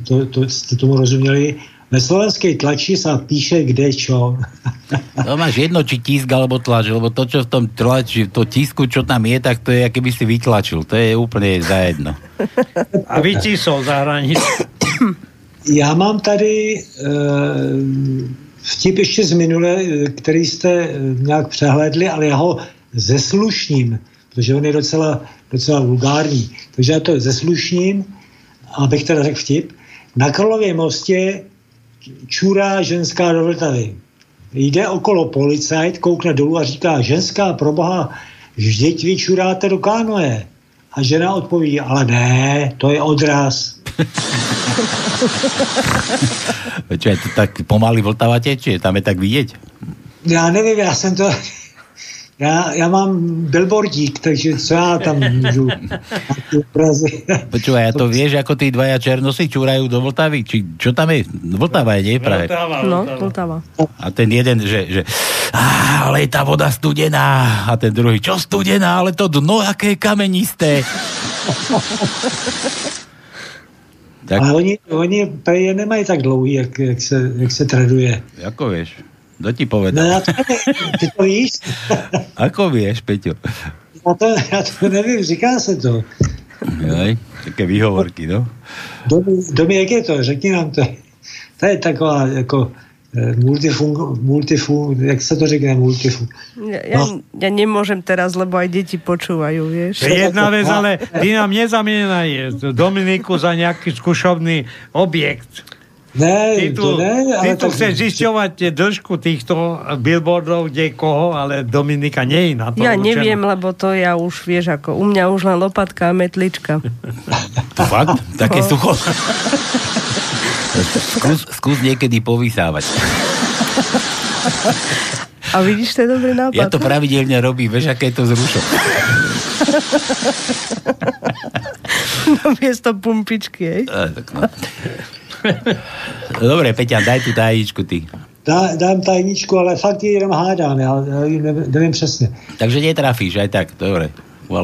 to, to, jste tomu rozuměli, ve slovenskej tlači sa píše kde čo. [LAUGHS] To máš jedno, či tisk alebo tlač, lebo to, čo v tom tlači, to tisku, čo tam je, tak to je, keby si vytlačil. To je úplne zajedno. A vytísol za hranicu. [COUGHS] Já mám tady e, vtip ještě z minule, eh, který jste eh, nějak přehlédli, ale já ho zeslušním, protože on je docela, docela vulgární. Takže já to zeslušním, abych teda řekl vtip. Na Karlově mostě čurá ženská do Vltavy. Jde okolo policajt, koukne dolů a říká, ženská, proboha, vždyť vy čuráte do kánoje. A žena odpoví, ale ne, to je odraz. Čo je to tak pomaly Vltava tečie, tam je tak vidieť. Já nevím, já jsem to... Já, já mám billboardík, takže co já tam můžu? [LAUGHS] Počúvaj, a to vieš, ako tí dvaja černosi čúrajú do Vltavy? Či, čo tam je? Vltava je, nie? Práve. No, Vltava. A ten jeden, že, že "Á, ale je tá voda studená. A ten druhý, čo studená, ale to dno, aké je kamenisté. Tak. Ale oni, oni nemají tak dlouhý, jak, jak, se, jak se traduje. Ako vieš? Kto ti No povedal? já to nevím, ty to víš? [LAUGHS] Ako vieš, Peťo? Já to, já to nevím, říká se to. Aj, také výhovorky, no. Domy, jak je to? Řekni nám to. To je taková jako eh, multifung, multifung, jak se to řekne multifung. Ja, ja, ja nemôžem teraz, lebo aj deti počúvajú, vieš. To je jedna vec, ale ty nám nezamieňaj Dominiku za nejaký skúšobný objekt. Ne, Ty tu, to ne, ty ale tu tak- chceš zisťovať dĺžku týchto billboardov, kde koho, ale Dominika nie je na to Ja určená. neviem, lebo to ja už, vieš, ako u mňa už len lopatka a metlička. [LAUGHS] To fakt? Také No. sucho. [LAUGHS] skús, skús niekedy povysávať. A vidíš, to je dobrý nápad. Ja to pravidelne robím, vieš, aké je to zrušo. [LAUGHS] No, miesto pumpičky, hej. Á, tak no. [LAUGHS] Dobre, Peťa, daj tu tajíčku ty. Dá, dám tajničku, ale fakt ji jenom hádám, já, nevím, nevím přesně. Takže netrafíš, aj tak, dobre.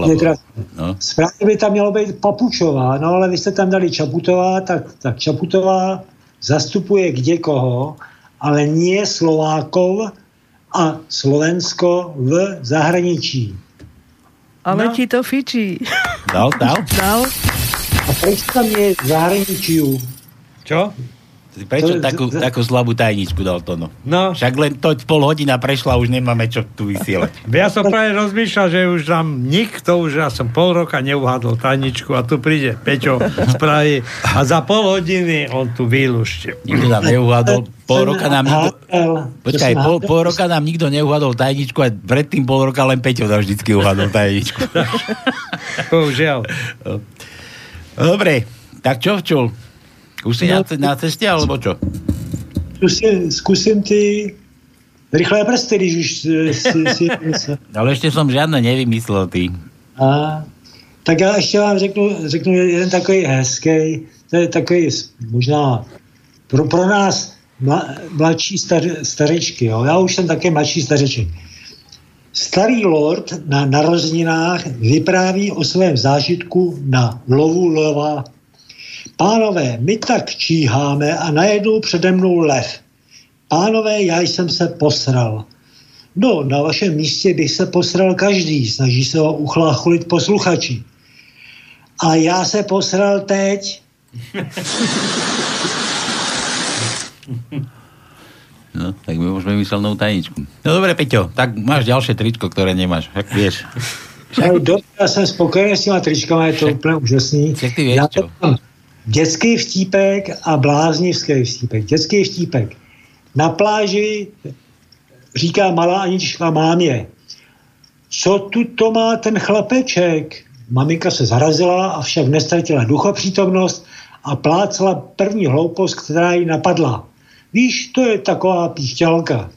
Netrafím. No. Správně by tam mělo být Papučová, no ale vy jste tam dali Čaputová, tak, tak Čaputová zastupuje kde koho, ale nie Slovákov a Slovensko v zahraničí. Ale ti to fičí. Dal, dal? Dal. A proč tam je v zahraničí? Čo? Prečo To- takú, to- takú slabú tajničku dal to, no? Však len to pol hodina prešla, už nemáme čo tu vysielať. [LAUGHS] Ja som práve rozmýšľal, že už tam nikto, už ja som pol roka neuhádol tajničku a tu príde Peťo spraví a za pol hodiny on tu vylúšte. Nikto nám neuhádol, pol roka nám nikto... Počkaj, pol, pol roka nám nikto neuhádol tajničku a predtým pol roka len Peťo nám vždycky uhádol tajničku. [LAUGHS] Bohužiaľ. Dobre, tak čo včul? Už si na, na ceste, alebo čo? Zkusím, zkusím ty rychlé prsty, když už si, si, si [LAUGHS] Ale ešte som žiadne nevymyslel, ty. A, tak já ještě vám řeknu, řeknu jeden takový hezký, to je takový možná pro, pro nás mla, mladší star, stařečky, jo. já už jsem také mladší stařeček. Starý lord na narozeninách vypráví o svém zážitku na lovu lova. Pánové, my tak číháme a najednou přede mnou lev. Pánové, já jsem se posral. No, na vašem místě bych se posral každý, snaží se ho uchlácholit posluchači. A já se posral teď. No, tak my môžeme vymyselnú tajničku. No dobre, Peťo, tak máš ďalšie tričko, ktoré nemáš, ak vieš. No, dobře, já jsem spokojený s těma tričkama, je to úplně úžasný. Jak ty vieš, čo? to mám dětský vtípek a bláznivský vtípek. Dětský vtípek. Na pláži říká malá Anička mámě, co tu to má ten chlapeček? Maminka se zarazila, avšak nestratila duchopřítomnost a plácala první hloupost, která jí napadla. Víš, to je taková píšťalka.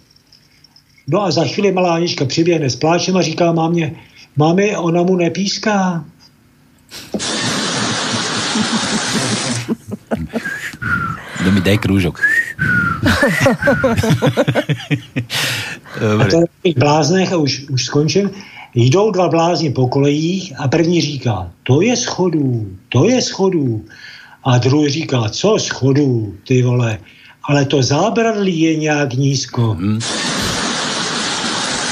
No a za chvíli malá Anička přiběhne s pláčem a říká mámě, mami, ona mu nepíská. Do mi daj krúžok. A Dobre. v těch bláznech, a už, už skončím, jdou dva blázni po kolejích a první říká, to je schodů, to je schodů. A druhý říká, co schodů, ty vole, ale to zábradlí je nějak nízko. Mm.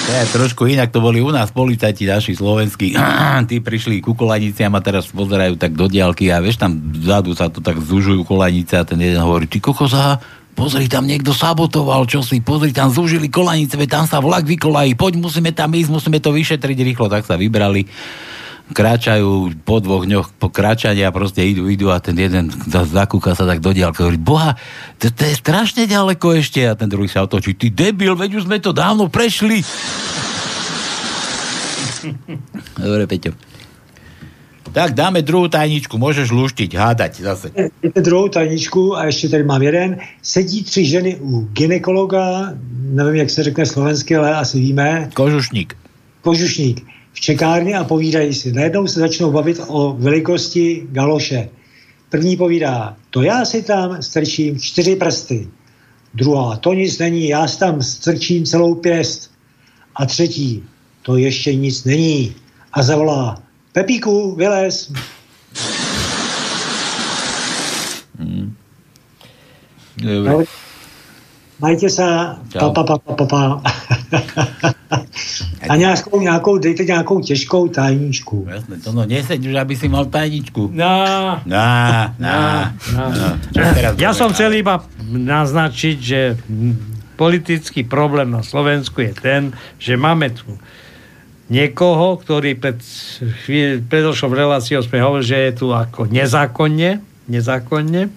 Ja, trošku inak to boli u nás policajti naši slovenskí. [CLEARS THROAT] Tí prišli ku kolaniciam a teraz pozerajú tak do diálky a vieš, tam vzadu sa to tak zužujú kolanice a ten jeden hovorí, ty kokoza, pozri, tam niekto sabotoval, čo si, pozri, tam zúžili kolanice, tam sa vlak vykolají, poď, musíme tam ísť, musíme to vyšetriť rýchlo, tak sa vybrali kráčajú po dvoch dňoch po kráčaní a proste idú, idú a ten jeden za- zakúka sa tak do diálky hovorí, boha, to, to je strašne ďaleko ešte a ten druhý sa otočí, ty debil, veď už sme to dávno prešli. [LAUGHS] Dobre, Peťo. Tak dáme druhú tajničku, môžeš luštiť, hádať zase. Jdete druhou tajničku a ještě tady mám jeden. Sedí tři ženy u ginekologa, nevím, jak se řekne slovensky, ale asi víme. Kožušník. Kožušník. V čekárně a povídají si. Najednou se začnou bavit o velikosti galoše. První povídá, to já si tam strčím čtyři prsty. Druhá, to nic není, já si tam strčím celou pěst. A třetí, to ještě nic není. A zavolá, Pepíku, vylez. Dobre. Majte se, pa, Čau. pa, pa, pa, pa, pa. [LAUGHS] A nějakou, nějakou, dejte nějakou těžkou tajničku. Jasné, to no neseď už, aby si mal tajničku. No, Na, na, no. na. Čo teraz Ja som chcel iba naznačiť, že politický problém na Slovensku je ten, že máme tu niekoho, ktorý pred chvíľ, predošlou reláciou sme hovorili, že je tu ako nezákonne, nezákonne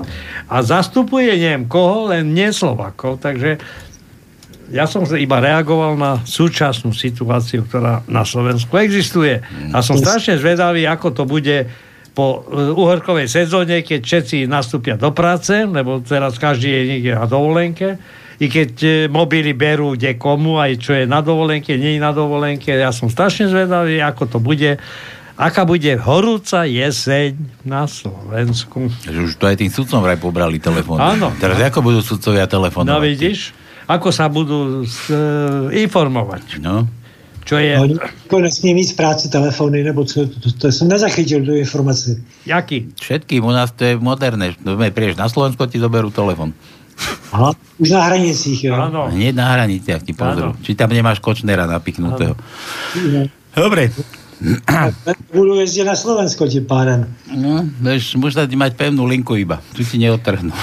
a zastupuje neviem koho, len nie Slovakov, takže ja som iba reagoval na súčasnú situáciu, ktorá na Slovensku existuje. A som strašne zvedavý, ako to bude po e, uhorkovej sezóne, keď všetci nastúpia do práce, lebo teraz každý je niekde na dovolenke, i keď e, mobily berú kde komu, aj čo je na dovolenke, nie je na dovolenke. Ja som strašne zvedavý, ako to bude aká bude horúca jeseň na Slovensku. Že už to aj tým sudcom vraj pobrali telefón. Áno. Teraz ako budú sudcovia telefonovať? No vidíš, ako sa budú s, e, informovať. No. Čo je... Oni nesmí mít v práci telefony, nebo co, to, to, to jsem nezachytil, tu informaci. Jaký? Všetkým u nás to je moderné. No, prieš na Slovensko ti zoberú telefon. Aha, už na hranicích, jo. Áno. Hneď na hraniciach ti pozrú. Či tam nemáš Kočnera napichnutého. Dobre. Budu jezdit na Slovensko tím pádem. No, vieš, musíš mať pevnú linku iba. Tu ti neodtrhnú.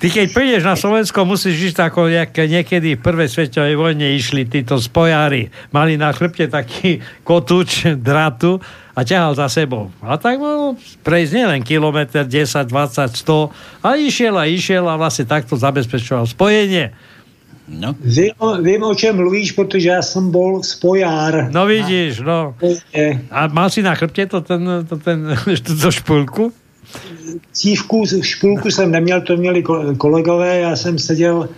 Ty keď prídeš na Slovensko, musíš ísť ako jak niekedy v prvej svetovej vojne išli títo spojári. Mali na chrbte taký kotúč dratu a ťahal za sebou. A tak mohol prejsť nielen kilometr, 10, 20, 100 a išiel a išiel a vlastne takto zabezpečoval spojenie. No. Vím, vím, o čem mluvíš, protože já jsem bol spojár. No vidíš, no. A mal si na chrbte to ten, to ten, [LAUGHS] to špulku? Cívku, špulku jsem neměl, to měli ko- kolegové, já jsem seděl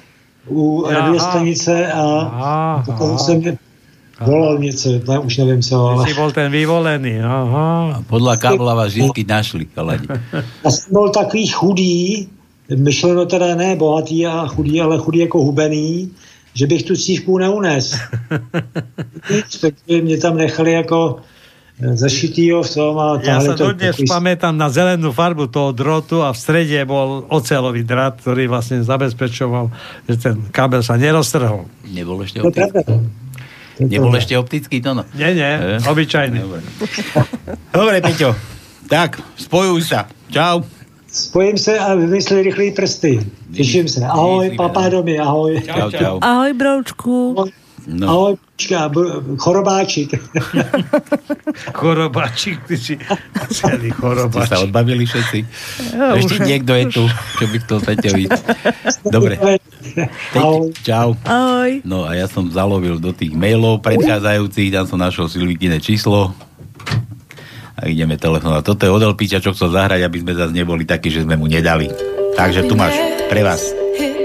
u radiostanice a potom jsem volal něco, ne, už nevím co, ale... Si bol ten vyvolený, aha. Podľa kábla vás vždy našli, chalani. Já jsem byl takový chudý, myšleno teda ne bohatý a chudý, ale chudý jako hubený, že bych tu cívku neunes. [LAUGHS] Nic, takže mě tam nechali jako eh, zašitýho v tom a Ja sa to dodnes takový- pamätám na zelenú farbu toho drotu a v strede bol ocelový drát, ktorý vlastne zabezpečoval, že ten kábel sa neroztrhol. Nebol ešte optický. Nebol ešte optický, to no. Nie, nie, Eh? obyčajný. Dobre. Dobre, Peťo. Tak, spojuj sa. Čau. Spojím se a vymyslí rychlý prsty. Těším se. Ahoj, papádomi, ahoj. Čau, čau. Ahoj, broučku. No. Ahoj, počká, chorobáčik. [LAUGHS] Chorobáčik, ty si celý Ste sa chorobáčik. odbavili všetci? Ja, Ešte už- niekto je tu, čo by chcel Peťovi. Dobre. Peťo, čau. Ahoj. No a ja som zalovil do tých mailov predchádzajúcich, tam som našiel Silvikine číslo a ideme telefonovať. Toto je od Elpiča, čo chcel zahrať, aby sme zase neboli takí, že sme mu nedali. Takže tu máš pre vás. Hit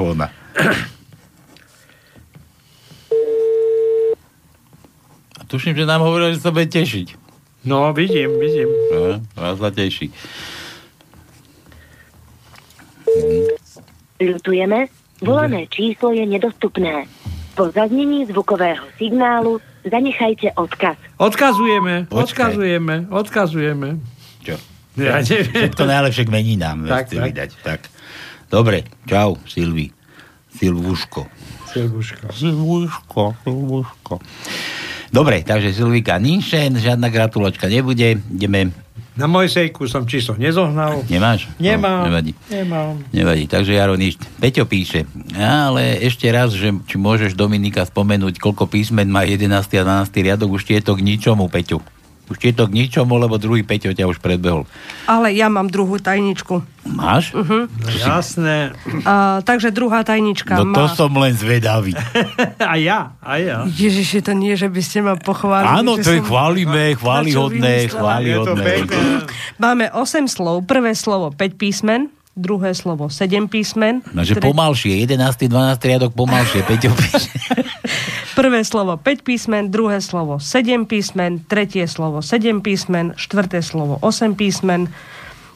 telefóna. A tuším, že nám hovorila, že sa bude tešiť. No, vidím, vidím. No, vás sa teší. Ľutujeme, volané číslo je nedostupné. Po zaznení zvukového signálu zanechajte odkaz. Odkazujeme, Počkaj. odkazujeme, odkazujeme. Čo? Ja neviem. Všetko najlepšie k meninám. Tak, tak. Vydať. tak. Dobre, čau, Silvi. Silvuško. Silvuško. Silvuško, Silvuško. Dobre, takže Silvika Ninšen, žiadna gratulačka nebude. Ideme. Na Mojsejku som číslo nezohnal. Nemáš? Nemám. No, nevadí. Nemám. Nevadí, takže Jaro nič. Peťo píše, ale ešte raz, že či môžeš Dominika spomenúť, koľko písmen má 11. a 12. riadok, už ti je to k ničomu, Peťo. Už ti je to k ničomu, lebo druhý Peťo ťa už predbehol. Ale ja mám druhú tajničku. Máš? Uh-huh. No jasné. A, takže druhá tajnička No má... to som len zvedavý. [LAUGHS] A ja, a ja. Ježiši, to nie, že by ste ma pochválili. Áno, to je som- chválime, chválihodné, chválihodné. Máme 8 slov. Prvé slovo 5 písmen, druhé slovo 7 písmen. No, že tre- pomalšie, 11. 12. riadok pomalšie, Peťo píše. [LAUGHS] Prvé slovo 5 písmen, druhé slovo 7 písmen, tretie slovo 7 písmen, štvrté slovo 8 písmen,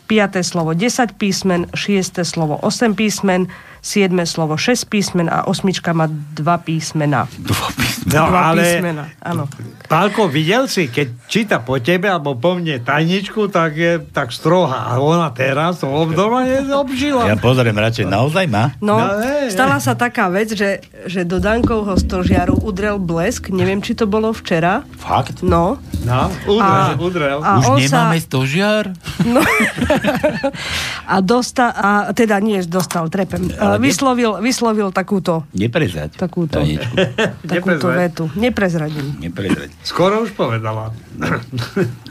piaté slovo 10 písmen, šiesté slovo 8 písmen, siedme slovo 6 písmen a osmička má 2 písmena. No, Dva ale písmena, áno. Pálko, videl si, keď číta po tebe alebo po mne tajničku, tak je tak strohá. A ona teraz to obdoma obžila. Ja pozriem radšej, naozaj má? No, No, stala sa taká vec, že, že do Dankovho stožiaru udrel blesk, neviem, či to bolo včera. Fakt? No. No, udrel, udrel. A Už nemáme sa, stožiar? no, [LAUGHS] a, dosta, a teda nie, dostal, trepem. Ale A ne- vyslovil, vyslovil takúto, Neprezrať. takúto, takúto Neprezrať. vetu. Neprezradím. Neprezrať. Skoro už povedala.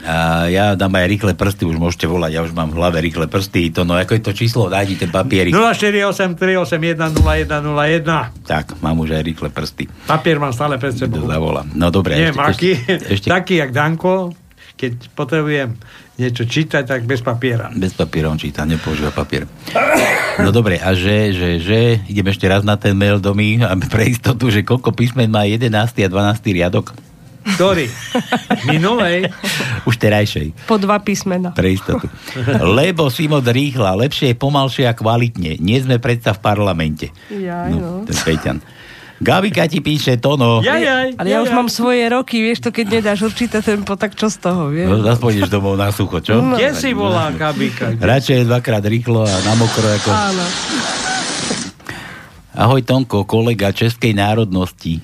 A ja dám aj rýchle prsty, už môžete volať, ja už mám v hlave rýchle prsty. To, no, ako je to číslo, daj mi ten papierik. 0483810101. Tak, mám už aj rýchle prsty. Papier mám stále pred sebou. To zavolám. No dobre. Neviem, aký. ešte, Taký, jak Danko, keď potrebujem niečo čítať, tak bez papiera. Bez papiera on číta, nepoužíva papier. No dobre, a že, že, že, idem ešte raz na ten mail domy, a pre istotu, že koľko písmen má 11. a 12. riadok? Ktorý? Minulej? Už terajšej. Po dva písmena. Pre istotu. Lebo si moc rýchla, lepšie je pomalšie a kvalitne. Nie sme predsa v parlamente. Jaj, no. Ten Peťan. Gabika ti píše to, no. Jajaj, Ale ja už mám svoje roky, vieš to, keď nedáš určité tempo, tak čo z toho, vieš? No, zas pôjdeš domov na sucho, čo? No. Kde si volá Kabika? Radšej dvakrát rýchlo a na mokro ako... Áno. Ahoj Tonko, kolega českej národnosti.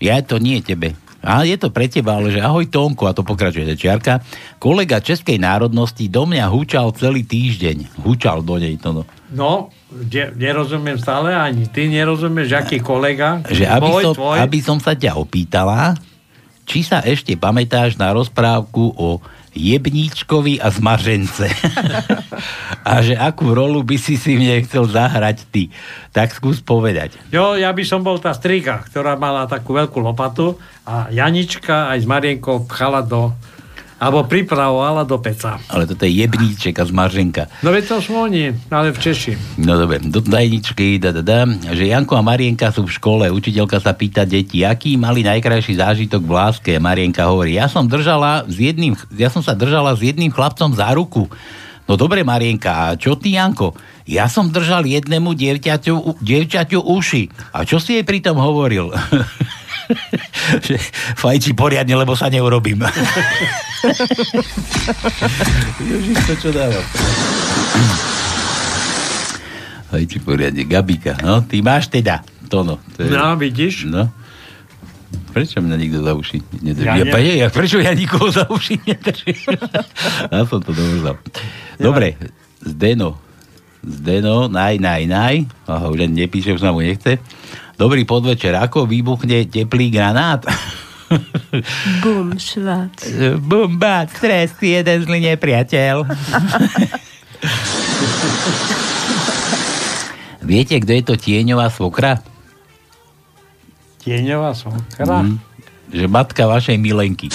Ja to nie tebe. A je to pre teba, ale že ahoj Tonko, a to pokračuje čiarka. Kolega českej národnosti do mňa húčal celý týždeň. Húčal do nej to no. No, de, nerozumiem stále, ani ty nerozumieš, aký kolega. Že aby, Môj, som, tvoj. aby som sa ťa opýtala, či sa ešte pamätáš na rozprávku o jebníčkovi a zmažence. [LAUGHS] a že akú rolu by si si mne chcel zahrať ty. Tak skús povedať. Jo, ja by som bol tá strika, ktorá mala takú veľkú lopatu a Janička aj s Marienkou pchala do alebo pripravovala do peca. Ale toto je jebníček a zmaženka. No veď to sú oni, ale v Češi. No dobre, do tajničky, da, da, da, že Janko a Marienka sú v škole, učiteľka sa pýta deti, aký mali najkrajší zážitok v láske. Marienka hovorí, ja som, držala s jedným, ja som sa držala s jedným chlapcom za ruku. No dobre, Marienka, a čo ty, Janko? Ja som držal jednému dievčaťu, dievčaťu uši. A čo si jej pritom hovoril? [LAUGHS] [LAUGHS] že fajči poriadne, lebo sa neurobím. [LAUGHS] Ježiš, to čo dávam. Fajči poriadne, Gabika. No, ty máš teda. To no. To je... No, vidíš? No. Prečo mňa nikto za uši nedrží? Ja Ja, ne- ja, prečo ja nikoho za uši nedržím? [LAUGHS] ja som to dovrzal. Dobre, Zdeno. Zdeno, naj, naj, naj. Aha, už ani nepíše, už sa mu nechce. Dobrý podvečer. Ako vybuchne teplý granát? Bum, švác. Bum, bát, stres, jeden zlý nepriateľ. Viete, kto je to tieňová svokra? Tieňová svokra? Mm, že matka vašej milenky.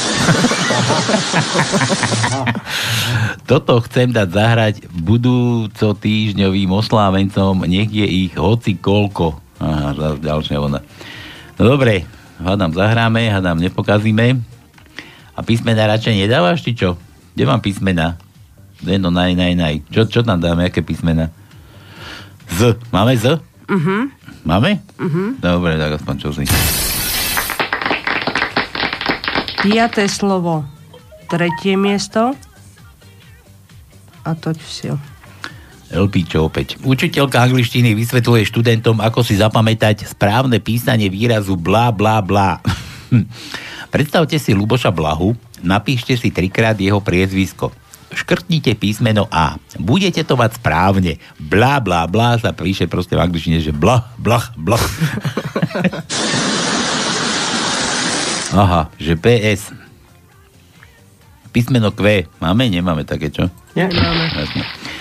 Toto chcem dať zahrať budúco týždňovým oslávencom, nech je ich hoci koľko. Aha, zase ďalšia ona. No dobre, hádam zahráme, hádam nepokazíme. A písmena radšej nedávaš, či čo? Kde mám písmena? No naj, naj, naj. Čo, čo tam dáme, aké písmena? Z. Máme Z? Uh-huh. Máme? Uh-huh. Dobre, tak aspoň čo si. Piaté slovo. Tretie miesto. A toť všetko. Elpičo opäť. Učiteľka angličtiny vysvetľuje študentom, ako si zapamätať správne písanie výrazu blá, blá, blá. [LAUGHS] Predstavte si Luboša Blahu, napíšte si trikrát jeho priezvisko. Škrtnite písmeno A. Budete to mať správne. Blá, blá, blá sa píše proste v angličtine, že blah, blah, blah. [LAUGHS] Aha, že PS. Písmeno Q. Máme? Nemáme také, čo? Nemáme. Jasne.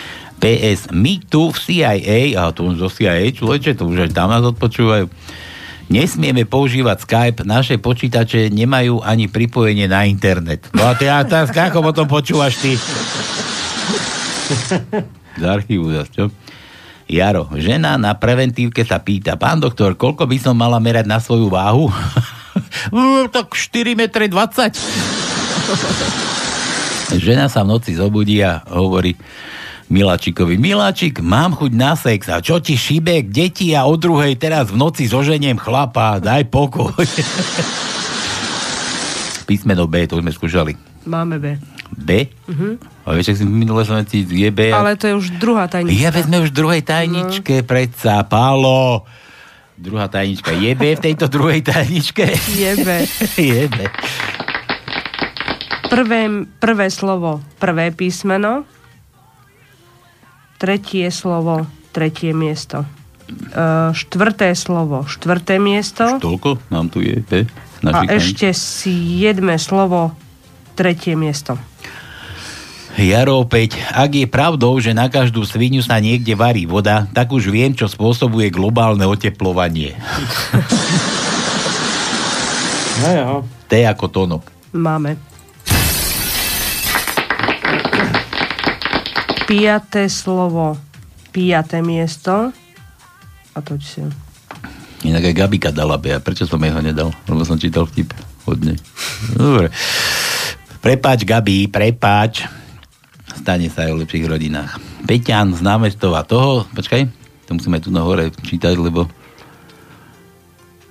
PS. My tu v CIA, a to už zo CIA, človeče, to už aj tam nás odpočúvajú, nesmieme používať Skype, naše počítače nemajú ani pripojenie na internet. No a ty, a teraz ako potom počúvaš ty? Z archívu zase, čo? Jaro, žena na preventívke sa pýta, pán doktor, koľko by som mala merať na svoju váhu? [LAUGHS] "Mm, tak 4 m 20. Žena sa v noci zobudí a hovorí Miláčikovi, Miláčik, mám chuť na sex a čo ti šibek, deti a o druhej teraz v noci zoženiem chlapa, daj pokoj. [LAUGHS] Písmeno B, to sme skúšali. Máme B. B? Mhm. A vieš, ak si minule som ti je B. a- Ale to je už druhá tajnička. Ja vezme už v druhej tajničke, no. predsa, Pálo. Druhá tajnička. Je B v tejto druhej tajničke? Je B. [LAUGHS] je B. Prvé, prvé slovo, prvé písmeno. Tretie slovo, tretie miesto. E, štvrté slovo, štvrté miesto. Toľko? Nám tu je v A ešte siedme slovo, tretie miesto. Jaro opäť, ak je pravdou, že na každú svinu sa niekde varí voda, tak už viem, čo spôsobuje globálne oteplovanie. [LAUGHS] No jo. T ako tono. Máme. Piaté slovo, piaté miesto. A to si. Inak aj Gabika dala B. Prečo som jej ho nedal? Lebo som čítal vtip hodne. Dobre. Prepáč, Gabi, prepáč. Stane sa aj v lepších rodinách. Peťan z námestova toho, počkaj, to musíme tu na hore čítať, lebo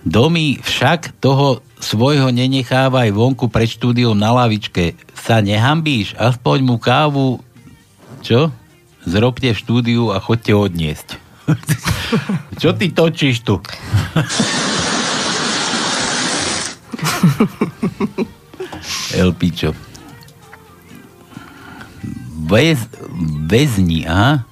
Domy však toho svojho nenechávaj vonku pred štúdiom na lavičke. Sa nehambíš? Aspoň mu kávu čo? Zrobte štúdiu a chodte odniesť. čo ty točíš tu? Elpičo. Vez, väzni, aha.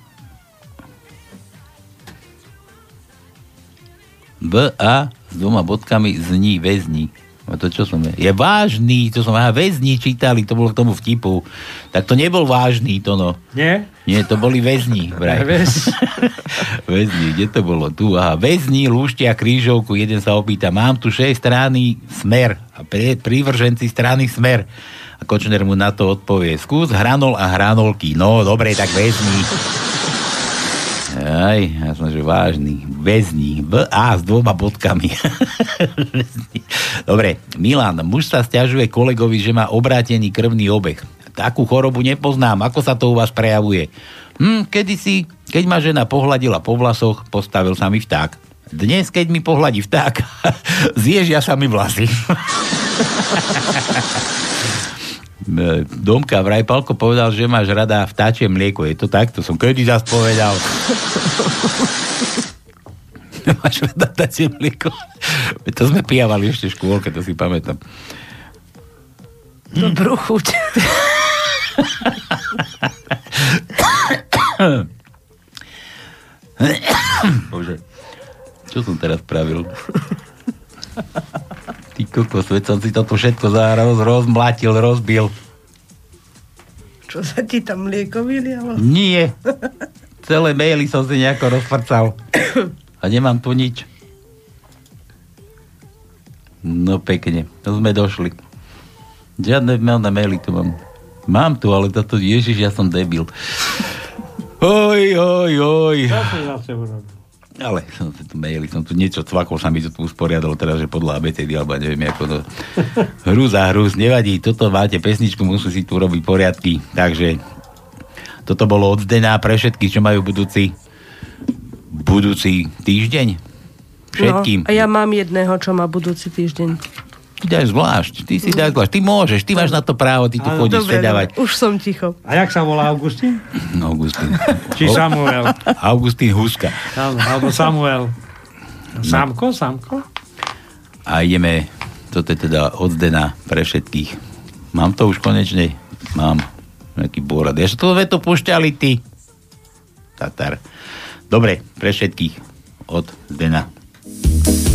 B A s dvoma bodkami zní väzni. A to čo som je? Je vážny, to som, aha, väzni čítali, to bolo k tomu vtipu. Tak to nebol vážny, to no. Nie? Nie, to boli väzni, vraj. Väz. [LAUGHS] väzni, kde to bolo? Tu, aha, väzni lúštia krížovku, jeden sa opýta, mám tu 6 strany smer a pre, prívrženci strany smer. A Kočner mu na to odpovie, skús hranol a hranolky. No, dobre, tak väzni. Aj, ja som že vážny. Väzni. B A s dvoma bodkami. [LAUGHS] Dobre, Milan, muž sa stiažuje kolegovi, že má obrátený krvný obeh. Takú chorobu nepoznám. Ako sa to u vás prejavuje? Hm, kedysi, keď ma žena pohľadila po vlasoch, postavil sa mi vták. Dnes, keď mi pohľadí vták, [LAUGHS] zježia sa mi vlasy. [LAUGHS] E, Domka, vraj Palko povedal, že máš rada vtáčie mlieko. Je to tak? To som kedy zas povedal. [LAUGHS] máš rada vtáčie mlieko? To sme pijavali ešte v škôlke, to si pamätám. Dobrú chuť. [COUGHS] Bože, čo som teraz pravil? [LAUGHS] Ty kokos, veď som si toto všetko za roz, rozmlátil, rozbil. Čo sa ti tam mlieko vylialo? Nie. celé maily som si nejako rozprcal. A nemám tu nič. No pekne, to sme došli. Žiadne mailné maily tu mám. Mám tu, ale toto, ježiš, ja som debil. Oj, oj, oj. Čo si zase urobil? Ale som [LAUGHS] tu maily, som tu niečo cvakol, sa mi to tu usporiadalo teraz, že podľa ABCD, alebo neviem, ako to... [LAUGHS] Hruz a hruz, nevadí, toto máte pesničku, musím si tu robiť poriadky. Takže toto bolo od Zdena pre všetkých, čo majú budúci budúci týždeň. Všetkým. No, a ja mám jedného, čo má budúci týždeň. Ty dáš zvlášť, ty si dáš zvlášť, ty môžeš, ty máš na to právo, ty tu chodíš Dobre, už som ticho. A jak sa volá Augustín? [LAUGHS] Augustín. Či Samuel? Augustín Huska. Alebo Samuel. No. Samko, Samko? A ideme, toto je teda od pre všetkých. Mám to už konečne? Mám. Nejaký bórad. Ešte to to pušťali ty. Tatar. Dobre, pre všetkých. Od Zdena. No,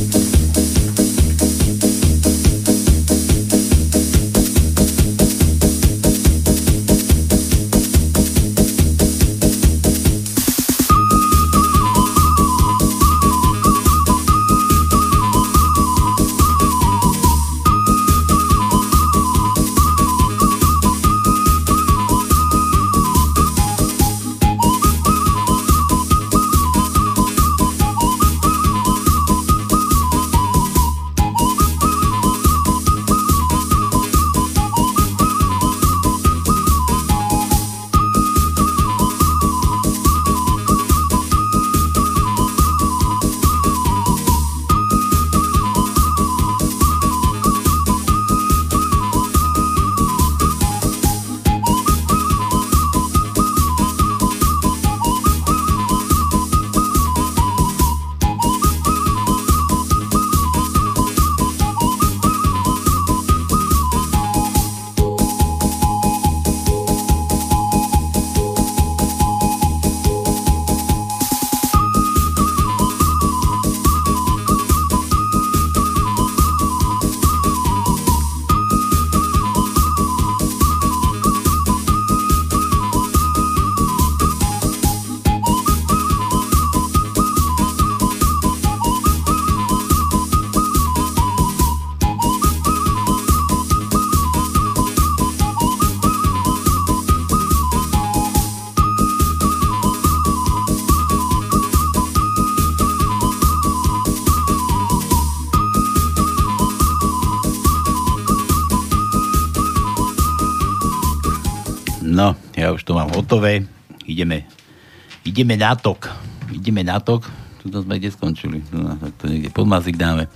ideme na tok. Ideme na tok. Tuto sme kde skončili? No, to niekde pod mazik dáme.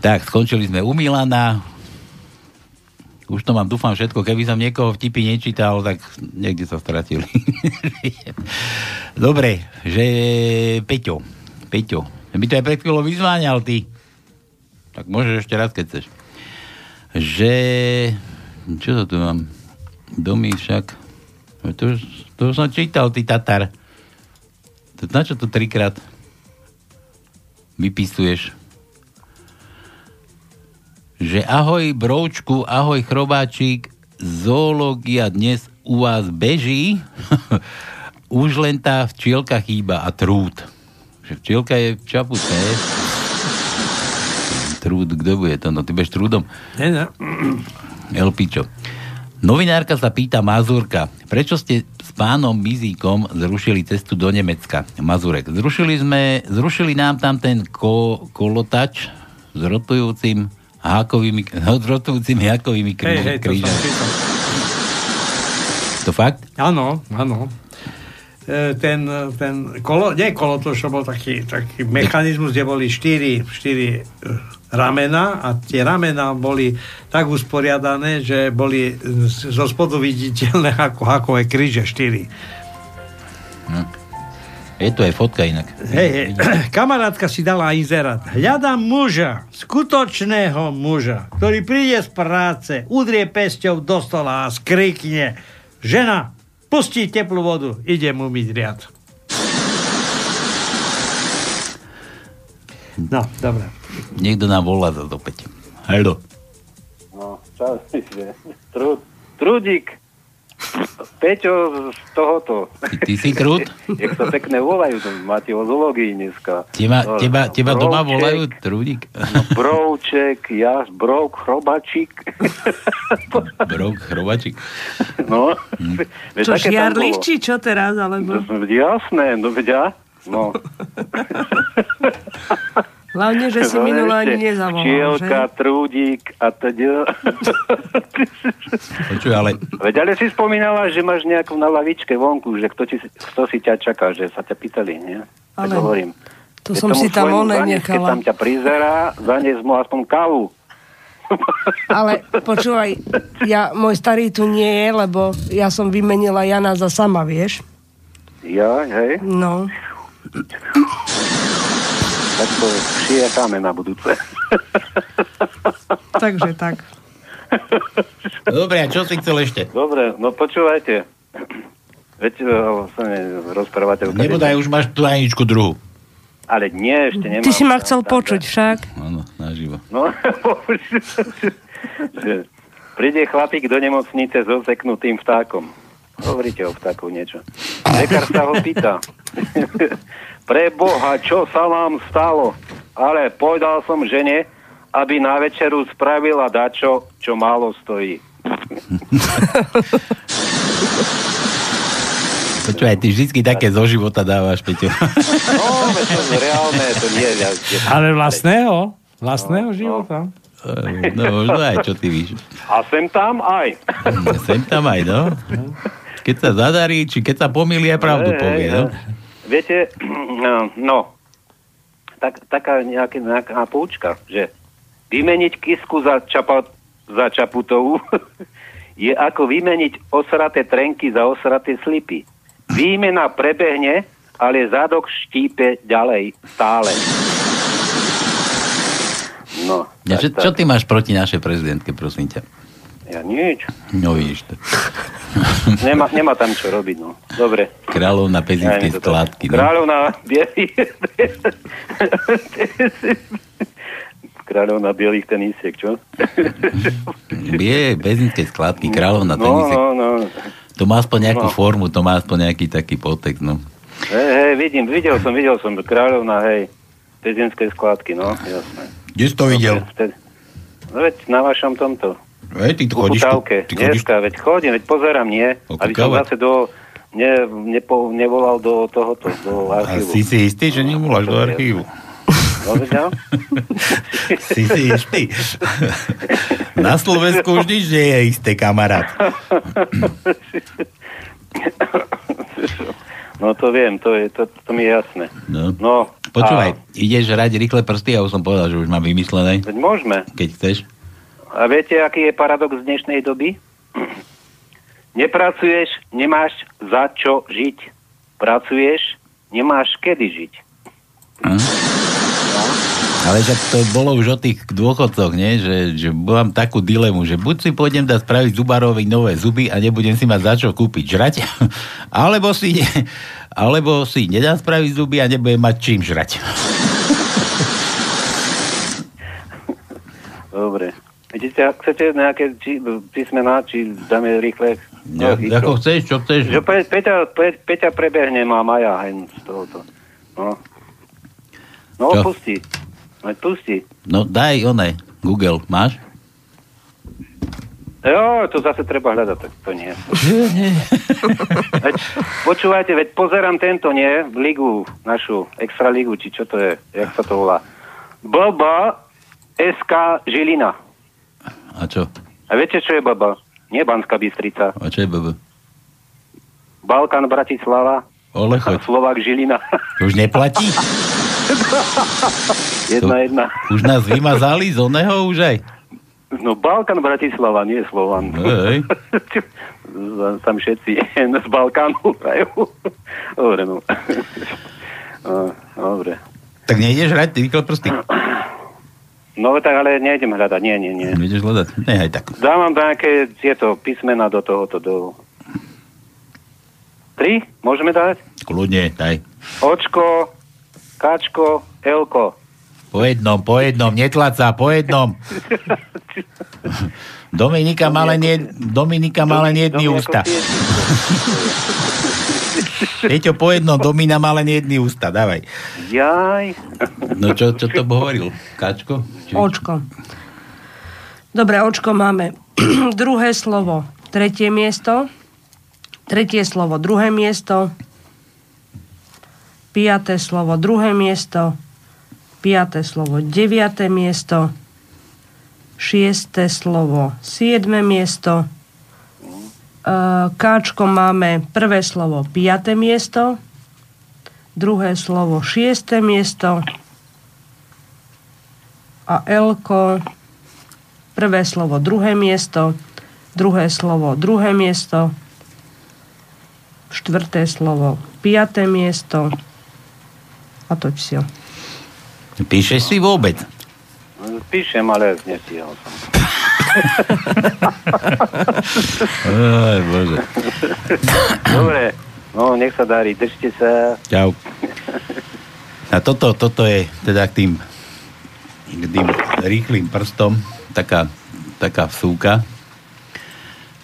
Tak, skončili sme u Milana. Už to mám, dúfam, všetko. Keby som niekoho vtipy nečítal, tak niekde sa stratili. [LAUGHS] Dobre, že Peťo. Peťo. My to aj pred chvíľou vyzváňal, ty. Tak môžeš ešte raz, keď chceš. Že... Čo to tu mám? Domy však... To to som čítal, ty Tatar. To, na čo to trikrát vypisuješ? Že ahoj broučku, ahoj chrobáčik, zoológia dnes u vás beží, [LAUGHS] už len tá včielka chýba a trúd. Že včielka je v čapuce. Trúd, kto bude to? No ty budeš trúdom. Ne, ne. Elpičo. Novinárka sa pýta Mazurka, prečo ste s pánom Mizíkom zrušili cestu do Nemecka? Mazurek. Zrušili sme, zrušili nám tam ten ko, kolotač s rotujúcim hákovými, no, [LAUGHS] s rotujúcimi hákovými krí, Hej, hej, to krížami. To fakt? Áno, áno. E, Ten, ten kolo, nie kolotoč, to bol taký, taký mechanizmus, kde boli štyri, štyri e, ramena a tie ramena boli tak usporiadané, že boli zo spodu viditeľné ako hakové kríže, štyri. Je to aj fotka inak. Hej, hej. [CLEARS THROAT] Kamarátka si dala inzerát. Hľadám muža, skutočného muža, ktorý príde z práce, udrie pesťou do stola a skrikne žena, pustí teplú vodu, ide mu myť riad. No, dobre. Niekto nám volá za opäť. Haldo. No, čau, trud, trudík. Peťo z tohoto. Ty, ty si krút? [LAUGHS] Jak sa pekne volajú, to máte o zoológii dneska. Teba, No, teba, teba doma Brouček, volajú Trúdik? Brouček, ja, brouk, chrobačík. [LAUGHS] Brouk, chrobačík. No, veď Čo, bolo. či čo teraz, alebo... No, Jasné, no veď ja. No. [LAUGHS] Hlavne, že si minule ešte ani nezavolal, Čielka, že? trúdík a teda. Počuj, ale Veď ale si spomínala, že máš nejakú na lavičke vonku, že kto, ti, kto si ťa čaká, že sa ťa pýtali, nie? Tak Ale hovorím. to som si tam one zaniesť, Keď nechala. tam ťa prizerá, zanies mu aspoň kávu. Ale počúvaj, ja, môj starý tu nie je, lebo ja som vymenila Jana za sama, vieš? Ja, hej? No. Tak to šijakáme na budúce. [LAUGHS] Takže tak. Dobre, a čo si chcel ešte? Dobre, no počúvajte. Veď uh, sa rozprávate Nebodaj už máš tú Aničku druhú. Ale nie, ešte nemám. Ty si ma chcel počuť však. Áno, naživo. No, [LAUGHS] príde chlapík do nemocnice s oseknutým vtákom. Hovoríte o vtáku niečo. Lekár sa ho pýta. [LAUGHS] Pre Boha, čo sa vám stalo? Ale povedal som žene, aby na večeru spravila dačo, čo málo stojí. Počúvaj, ty vždy také zo života dávaš, Peťo. No, to je reálne, to nie je... Ale vlastného? Vlastného života? No, možno aj, čo ty víš. A sem tam aj. Sem tam aj, no. Keď sa zadarí, či keď sa pomýli, aj pravdu povie, no. Viete, [CLEARS THROAT] no, tak, taká nejaká, nejaká poučka, že vymeniť kisku za, čapa, za čaputovú [LAUGHS] je ako vymeniť osraté trenky za osraté slipy. Výmena prebehne, ale zadok štípe ďalej stále. No, Ja, čo, čo ty máš proti našej prezidentke, prosím ťa? Ja nič. No vidíš to. [LAUGHS] Nemá, nemá tam čo robiť, no. Dobre. Kráľovna pezinskej Ja, skládky, no. Kráľovna bielých... Kráľovna bielých tenisiek, čo? Bie, pezinskej skládky, kráľovna No, tenisek. no, no. To má aspoň nejakú No. formu, to má aspoň nejaký taký podtext, no. Hej, hej, vidím, videl som, videl som, kráľovna, hej, pezinskej skladky, no, jasné. Kde si to videl? Vtedy. No veď na vašom tomto. Hej, ty chodíš tu, Chutavke. ty chodíš Dneska, veď chodím, veď pozerám, nie? Aby som zase do, ne, nepo, nevolal do tohoto, do A archívu. si si istý, že nevoláš do archívu? No, no? [LAUGHS] Si si istý. Na Slovensku už nič nie je isté, kamarát. No to viem, to, je, to, to mi je jasné. No. No, Počúvaj, ideš rať rýchle prsty, ja už som povedal, že už mám vymyslené, veď môžeme. keď chceš. A viete, aký je paradox dnešnej doby? [CLEARS THROAT] Nepracuješ, nemáš za čo žiť. Pracuješ, nemáš kedy žiť. Hm? Ale že to bolo už o tých dôchodcoch, nie? Že, že mám takú dilemu, že buď si pôjdem dať spraviť zubarovi nové zuby a nebudem si mať za čo kúpiť žrať, [LAUGHS] alebo si, alebo si nedám spraviť zuby a nebudem mať čím žrať. Dobre. Vidíte, ak chcete nejaké či, písmená, či dáme rýchle? Ja, chytro. ako chceš, čo chceš. Že Pe, Peťa, Pe, Peťa prebehne má Maja aj z tohoto. No. No, Čo? pustí. Veď pustí. No daj one, Google, máš? Jo, to zase treba hľadať, tak to nie. [LAUGHS] veď, počúvajte, veď pozerám tento, nie? V ligu, našu extra ligu, či čo to je, jak sa to volá. BB SK Žilina. A čo? A viete, čo je BB? Nie Banská Bystrica. A čo je BB? Balkán Bratislava. Ole, choď. Slovak Žilina. Už neplatí? [LAUGHS] jedna, jedna. Už nás vymazali z oného už aj? No Balkán Bratislava, nie Slovan. Hej. [LAUGHS] Tam všetci [LAUGHS] z Balkánu hrajú. Dobre, no. No, Dobre. Tak nejdeš hrať rýchle prsty? [CLEARS THROAT] No tak ale nejdem hľadať, nie, nie, nie. Nejdeš hľadať? Nehaj tak. Dávam nejaké tieto písmena do tohoto, do... Tri? Môžeme dať? Kľudne, daj. Očko, Kačko, Elko. Po jednom, po jednom, netlaca, po jednom. [LAUGHS] Dominika má len, jed, Dominika má len jedný ústa. [LAUGHS] [LAUGHS] Peťo, po jednom, Domina má len jedný ústa, dávaj. Jaj. No čo, čo to hovoril? Kačko? Očko. Dobre, očko máme. [CLEARS THROAT] druhé slovo, tretie miesto. Tretie slovo, druhé miesto. Piaté slovo, druhé miesto. Piaté slovo, deviaté miesto. Šiesté slovo, siedme miesto. E, Káčko máme prvé slovo, piaté miesto. Druhé slovo, šiesté miesto. A Elko, prvé slovo, druhé miesto. Druhé slovo, druhé miesto. Štvrté slovo, piaté miesto. A to si. Píšeš si vôbec? Píšem, ale nestihol som. Aj, bože. Dobre, no nech sa darí, držte sa. Čau. A toto, toto je teda k tým, k tým rýchlým prstom taká, taká vsúka.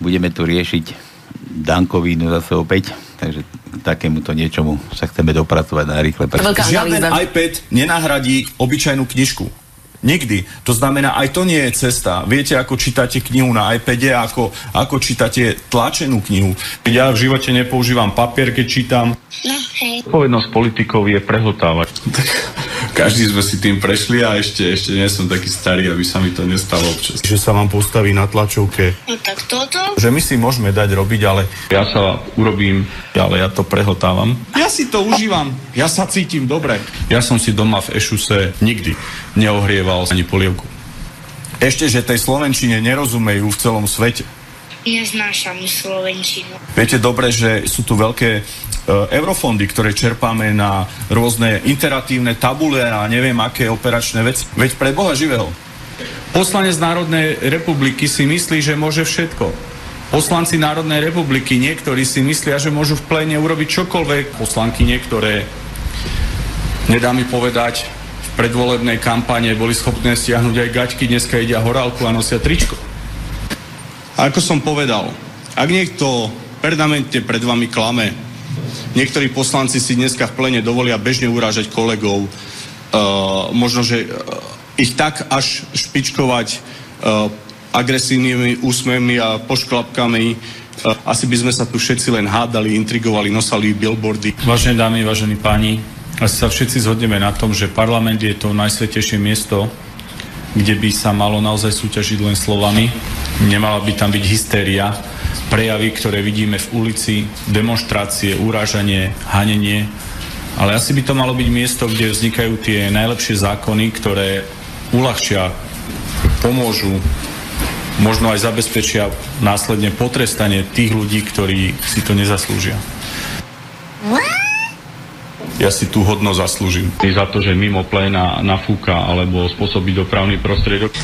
Budeme tu riešiť Dankovínu zase opäť, takže k takémuto niečomu sa chceme dopracovať na rýchle prsty. Žiaden iPad nenahradí obyčajnú knižku. Nikdy. To znamená, aj to nie je cesta. Viete, ako čítate knihu na iPade, ako, ako čítate tlačenú knihu. Ja v živote nepoužívam papier, keď čítam. No, hej. Povednosť politikov je prehltávať. Každý sme si tým prešli a ešte, ešte nie som taký starý, aby sa mi to nestalo občas. Že sa vám postaví na tlačovke. No tak toto? Že my si môžeme dať robiť, ale Ja sa urobím, ale ja to prehltávam. ja si to užívam. Ja sa cítim dobre. Ja som si doma v Ešuse nikdy neohrieval ani polievku. Ešte, že tej Slovenčine nerozumejú v celom svete. Neznášam Slovenčinu. Viete dobre, že sú tu veľké e, eurofondy, ktoré čerpáme na rôzne interatívne tabule a neviem aké operačné veci. Veď pre Boha živého. Poslanec Národnej republiky si myslí, že môže všetko. Poslanci Národnej republiky niektorí si myslia, že môžu v pléne urobiť čokoľvek. Poslanky niektoré, nedá mi povedať, predvolebnej kampane boli schopné stiahnuť aj gaťky, dneska ide horálku a nosia tričko. A ako som povedal, ak niekto permanentne pred vami klame, niektorí poslanci si dneska v plene dovolia bežne urážať kolegov, uh, možno, že uh, ich tak až špičkovať uh, agresívnymi úsmevmi a pošklapkami, asi by sme sa tu všetci len hádali, intrigovali, nosali billboardy. Vážené dámy, vážení páni, asi sa všetci zhodneme na tom, že parlament je to najsvetejšie miesto, kde by sa malo naozaj súťažiť len slovami. Nemala by tam byť hystéria, prejavy, ktoré vidíme v ulici, demonstrácie, urážanie, hanenie. Ale asi by to malo byť miesto, kde vznikajú tie najlepšie zákony, ktoré uľahčia, pomôžu, možno aj zabezpečia následne potrestanie tých ľudí, ktorí si to nezaslúžia. Ja si tú hodno zaslúžim. Za to, že mimo pléna nafúka alebo spôsobí dopravný prostriedok.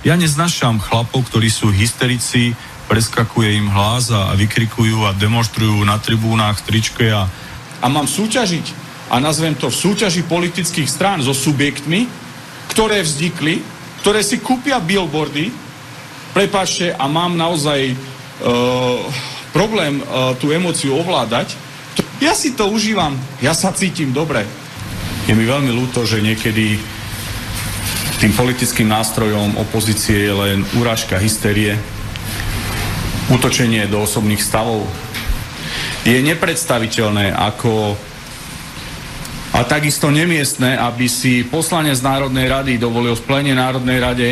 Ja neznašam chlapov, ktorí sú hysterici, preskakuje im hlas a vykrikujú a demonstrujú na tribúnach tričke a, a mám súťažiť a nazvem to v súťaži politických strán so subjektmi, ktoré vznikli, ktoré si kúpia billboardy, prepáčte, a mám naozaj uh, problém uh, tú emóciu ovládať, ja si to užívam, ja sa cítim dobre. Je mi veľmi ľúto, že niekedy tým politickým nástrojom opozície je len urážka hysterie, útočenie do osobných stavov. Je nepredstaviteľné, ako a takisto nemiestné, aby si poslanec Národnej rady dovolil v plene Národnej rade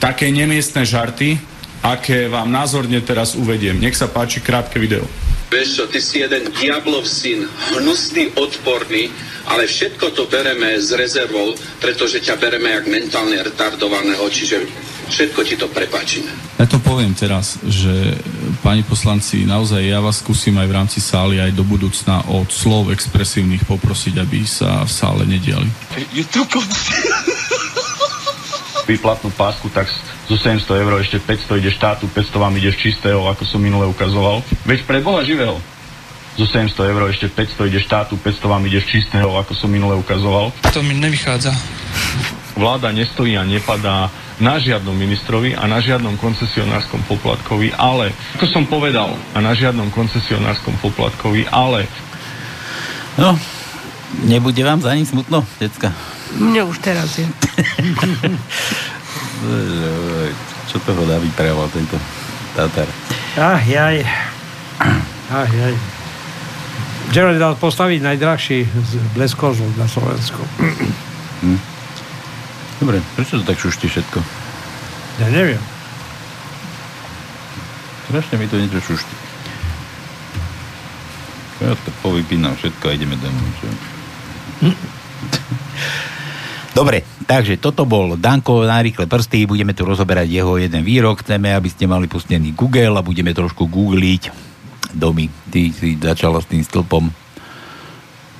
také nemiestné žarty, aké vám názorne teraz uvediem. Nech sa páči krátke video. Vieš čo, ty si jeden diablov syn, hnusný, odporný, ale všetko to bereme s rezervou, pretože ťa bereme jak mentálne retardovaného, čiže všetko ti to prepáčime. Ja to poviem teraz, že pani poslanci, naozaj ja vás skúsim aj v rámci sály aj do budúcna od slov expresívnych poprosiť, aby sa v sále nediali. You took Výplatnú pásku, tak zo 700 eur ešte 500 ide štátu, 500 vám ide z čistého, ako som minule ukazoval. Veď pre Boha živého. zo 700 eur ešte 500 ide štátu, 500 vám ide z čistého, ako som minule ukazoval. To mi nevychádza. Vláda nestojí a nepadá na žiadnom ministrovi a na žiadnom koncesionárskom poplatkovi, ale, ako som povedal, a na žiadnom koncesionárskom poplatkovi, ale... No, nebude vám za ním smutno, decka? Mne už teraz je. [LAUGHS] Čo toho dá vyprával tento Tatar? Ach, jaj. Ach, jaj. Gerald dal postaviť najdrahší z bleskozov na Slovensku. Hm. Dobre, prečo to tak šušti všetko? Ja neviem. Strašne mi to niečo šušti. Ja to povypínam všetko a ideme domov. Čo? [LAUGHS] Dobre, takže toto bol Danko na rýchle prsty, budeme tu rozoberať jeho jeden výrok, chceme, aby ste mali pustený Google a budeme trošku googliť domy. Ty si začala s tým stĺpom,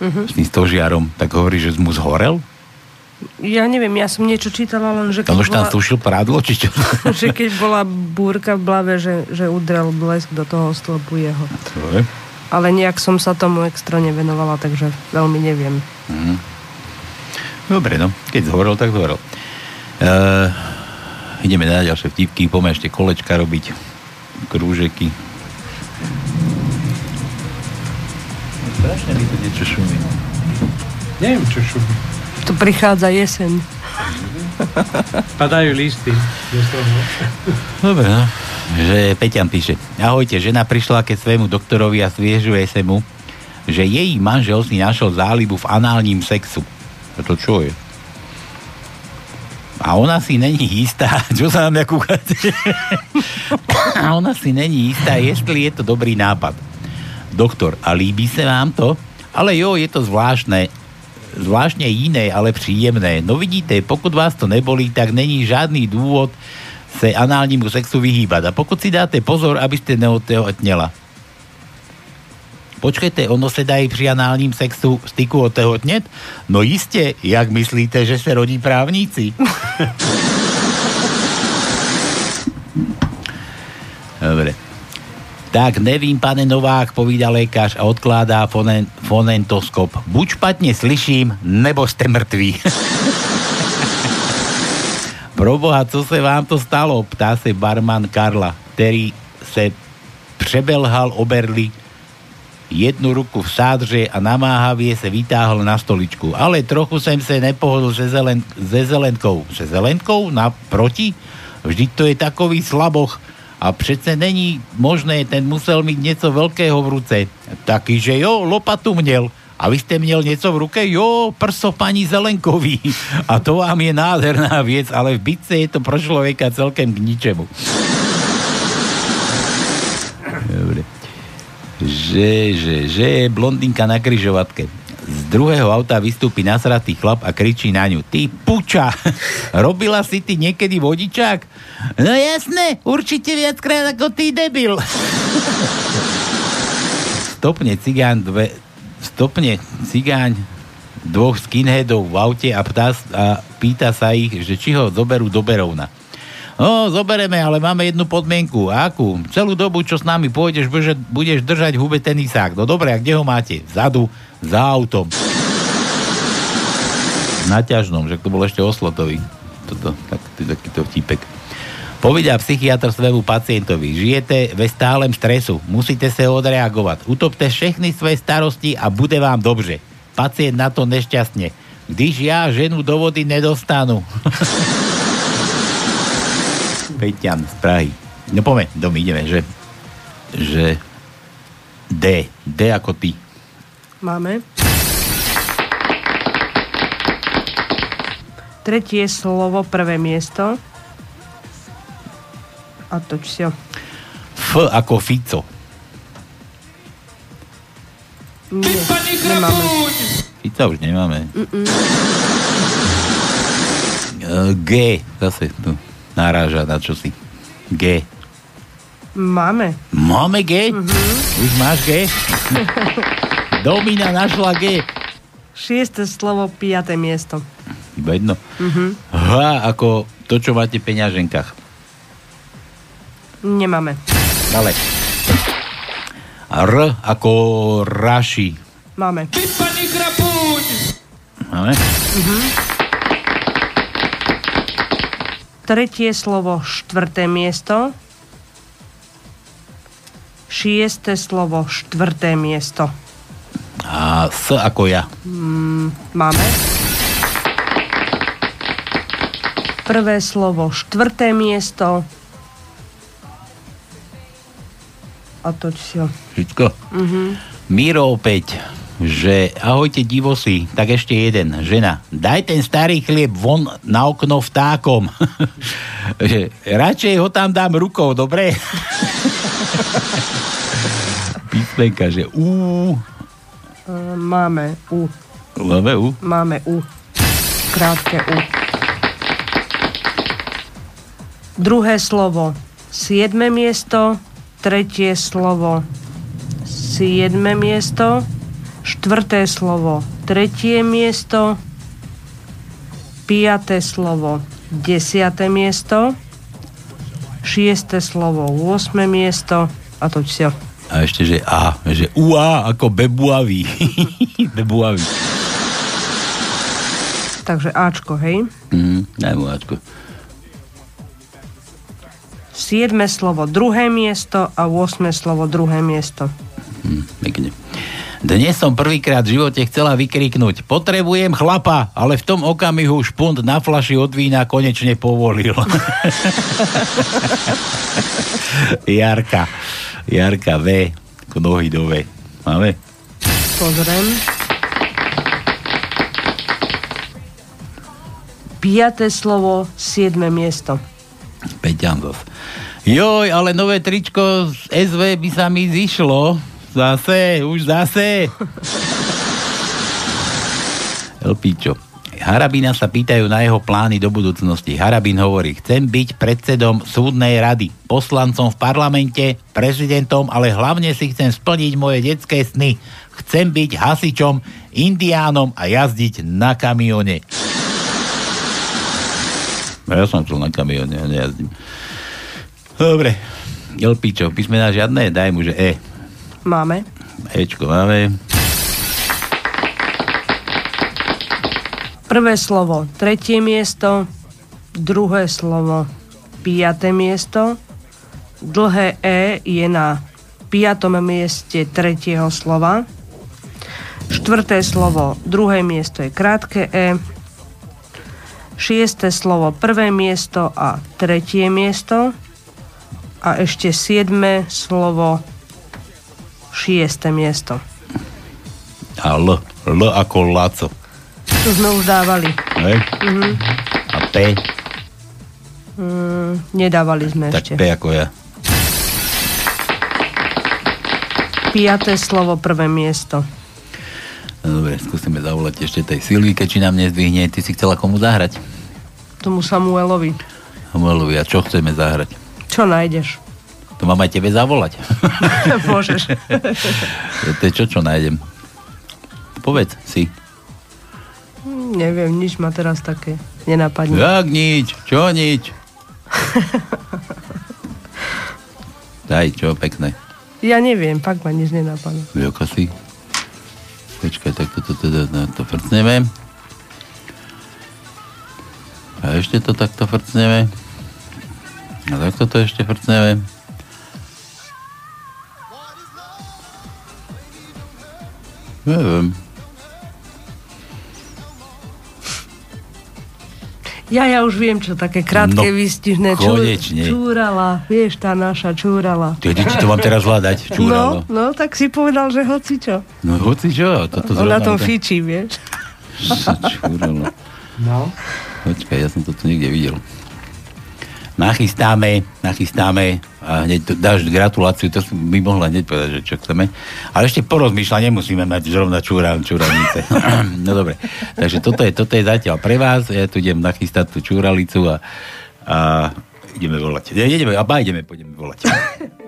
Mhm. s tým stožiarom, tak hovorí, že mu zhorel? Ja neviem, ja som niečo čítala, len že keď, On už tam bola, prádlo, či čo? [LAUGHS] že keď bola búrka v blave, že, že udrel blesk do toho stĺpu jeho. Ale nejak som sa tomu extra nevenovala, takže veľmi neviem. Mhm. Dobre, no. Keď zhorel, tak zhorel. Uh, ideme na ďalšie vtipky, poďme ešte kolečka robiť. Krúžeky. Strašne mi to niečo šumí. Neviem, čo šumí. Tu prichádza jeseň. Padajú listy. Dobre, no. Že Peťan píše. Ahojte, žena prišla ke svému doktorovi a sviežuje sa mu, že jej manžel si našiel zálibu v análním sexu. To čo je? A ona si není istá, [LAUGHS] čo sa nám kúkate? a ona si není istá, jestli je to dobrý nápad. Doktor, a líbí sa vám to? Ale jo, je to zvláštne. Zvláštne iné, ale príjemné. No vidíte, pokud vás to nebolí, tak není žádný dôvod sa análnímu sexu vyhýbať. A pokud si dáte pozor, aby ste neotehotnela. Počkajte, ono sa dá aj pri análním sexu styku otehotneť? No iste, jak myslíte, že sa rodí právníci? [LAUGHS] Dobre. Tak nevím, pane Novák, povída lékař a odkládá fonen, fonentoskop. Buď špatne slyším, nebo ste mŕtvi. [LAUGHS] Proboha, co se vám to stalo? Ptá se barman Karla, který se přebelhal oberli jednu ruku v sádře a namáhavě se vytáhl na stoličku. Ale trochu jsem se nepohodl se, zelen, se zelenkou. Se zelenkou? Naproti? Vždyť to je takový slaboch. A přece není možné, ten musel mít něco velkého v ruce. Taky, že jo, lopatu měl. A vy ste měl něco v ruke? Jo, prso paní Zelenkový. A to vám je nádherná věc, ale v bitce je to pro člověka celkem k ničemu. Že, že, že je blondinka na kryžovatke. Z druhého auta vystúpi nasratý chlap a kričí na ňu. Ty puča, [LAUGHS] robila si ty niekedy vodičák? No jasné, určite viackrát ako ty debil. [LAUGHS] Stopne cigán dve, stopne cigáň dvoch skinheadov v aute a, ptá, a pýta sa ich, že či ho zoberú do Berovna. No, zobereme, ale máme jednu podmienku. Akú? Celú dobu, čo s nami pôjdeš, budeš, držať v hube tenisák. No dobre, a kde ho máte? Vzadu, za autom. Na ťažnom, že to bol ešte oslotový. Toto, tak, takýto vtipek. Povedia psychiatr svému pacientovi, žijete ve stálem stresu, musíte sa odreagovať, utopte všechny svoje starosti a bude vám dobře. Pacient na to nešťastne. Když ja ženu do vody nedostanu. [LAUGHS] Peťan z Prahy. No poďme, dom ideme, že, že D. D ako ty. Máme. Tretie slovo, prvé miesto. A toč si ho. F ako Fico. Nie, nemáme. Fica už nemáme. Mm-mm. G. Zase tu naráža na čosi. G. Máme. Máme G? Mhm. Už máš G? [LAUGHS] Domina našla G. Šieste slovo, piaté miesto. Iba jedno. Mhm. H ako to, čo máte v peňaženkách. Nemáme. Ale. R ako Raši. Máme. Máme? Mhm. Tretie slovo, štvrté miesto. Šiesté slovo, štvrté miesto. A S ako ja. Mm, máme. Prvé slovo, štvrté miesto. A toť si ho. Všetko? Mhm. Miro opäť, že ahojte divosi, tak ešte jeden. Žena, daj ten starý chlieb von na okno vtákom. [LAUGHS] že radšej ho tam dám rukou, dobre? [LAUGHS] Písmenka, že. E, Máme U. Máme U. Máme U. Krátke U. Druhé slovo. Siedme miesto. Tretie slovo. Siedme miesto. Štvrté slovo. Tretie miesto. Piaté slovo. Desiate miesto. Šiesté slovo. 8 miesto. A to všetko. A ešte, že A, že UA ako bebuavý. [LAUGHS] bebuavý. Takže Ačko, hej? Mm, daj mu Ačko. Siedme slovo druhé miesto a 8 slovo druhé miesto. Hm, pekne. Dnes som prvýkrát v živote chcela vykriknúť potrebujem chlapa, ale v tom okamihu špunt na flaši od vína konečne povolil. [LAUGHS] Jarka. Jarka V. Ako nohy do V. Máme? Pozriem. Piaté slovo, siedme miesto. Peťan zas. Joj, ale nové tričko z SV by sa mi zišlo. Zase, už zase. Elpíčo. Harabina sa pýtajú na jeho plány do budúcnosti. Harabin hovorí, chcem byť predsedom súdnej rady, poslancom v parlamente, prezidentom, ale hlavne si chcem splniť moje detské sny. Chcem byť hasičom, indiánom a jazdiť na kamione. No Ja som chcel na kamione, ja nejazdím. Dobre. Elpíčo, písmená žiadne? Daj mu, že E. Máme. Ečko máme. Prvé slovo, tretie miesto. Druhé slovo, piaté miesto. Dlhé E je na piatom mieste tretieho slova. Štvrté slovo, druhé miesto je krátke E. Šiesté slovo, prvé miesto a tretie miesto. A ešte siedme slovo, šiesté miesto. A L. L ako Laco. To sme už dávali. Hej? Mhm. A P. Mm, nedávali sme Tak ešte. P ako ja. Piaté slovo, prvé miesto. No Dobre, skúsime zavolať ešte tej Silvike, či nám nezdvihne. Ty si chcela komu zahrať? Tomu Samuelovi. Samuelovi, a čo chceme zahrať? Čo nájdeš? To mám aj tebe zavolať. [LAUGHS] Môžeš. [LAUGHS] to je čo, čo nájdem? Povedz si. Neviem, nič ma teraz také nenapadne. Jak nič? Čo nič? [LAUGHS] Daj, čo, pekné. Ja neviem, fakt ma nič nenapadne. Joka si? Počkaj, tak toto teda na to frcneme. A ešte to takto frcneme. A takto to ešte frcneme. Neviem. Ja, ja už viem, čo také krátke, No, výstižné. konečne. čúrala, vieš, tá naša čúrala. Ty, ty, to mám teraz hľadať, čúralo. No, no, tak si povedal, že hoci čo. No, hoci čo, toto On na tom tak- fičí, vieš. Čúralo. No. Počkaj, ja som to tu niekde videl. Nachystáme, nachystáme a hneď dáš gratuláciu, to by mohla hneď povedať, že čo chceme. Ale ešte porozmýšľať, nemusíme mať zrovna čúra, čúranice. [LAUGHS] no dobre, takže toto je, toto je zatiaľ pre vás, ja tu idem nachystať tú čúralicu a, a ideme volať. Ne, ideme, a ideme, pôjdeme volať. [LAUGHS]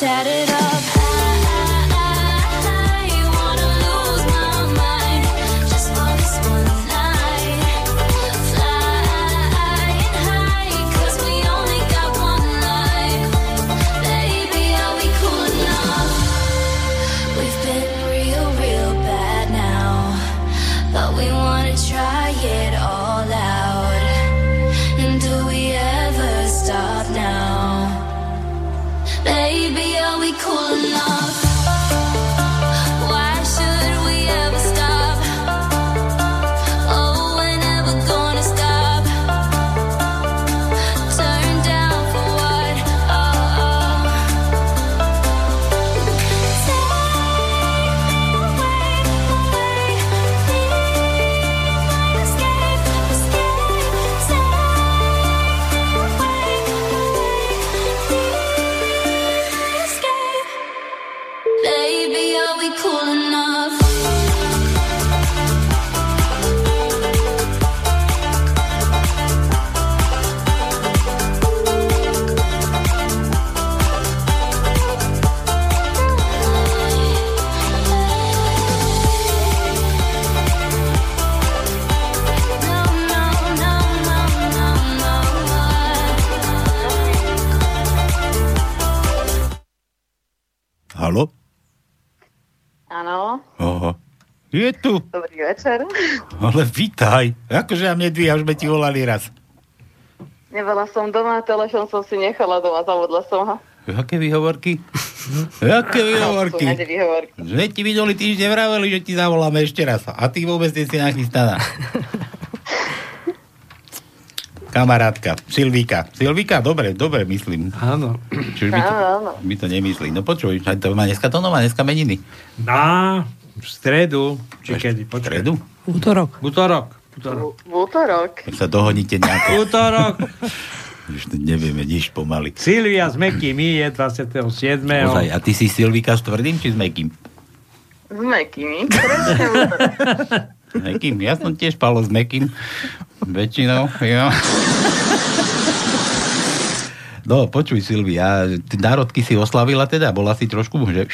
tatted up. Je tu. dobrý večer. Ale vítaj. Akože ja mne dvíja, už sme ti volali raz. Nebola som doma, telefón som si nechala doma, zavodla som ho. Aké výhovorky? Aké výhovorky? Sme ti minulý týždeň vraveli, že ti zavoláme ešte raz. A ty vôbec nie si nachystaná. Kamarátka, Silvíka. Silvíka, dobre, dobre myslím. Áno. Čiže my to, Áno, to nemyslí. No počuj, to má dneska to má dneska meniny. Na v stredu, či kedy, počkaj. stredu? Útorok. Útorok. Útorok. V útorok. Tak sa dohodnite nejako. Útorok. [LAUGHS] Už nevieme nič pomaly. Silvia s Mekými je 27. Ozaj, a ty si Silvíka s tvrdým či s mekým? S útorok. S mekým? Ja som tiež Palo s mekým. Väčšinou, jo. No, počuj Silvia, ty národky si oslavila teda? Bola si trošku, že...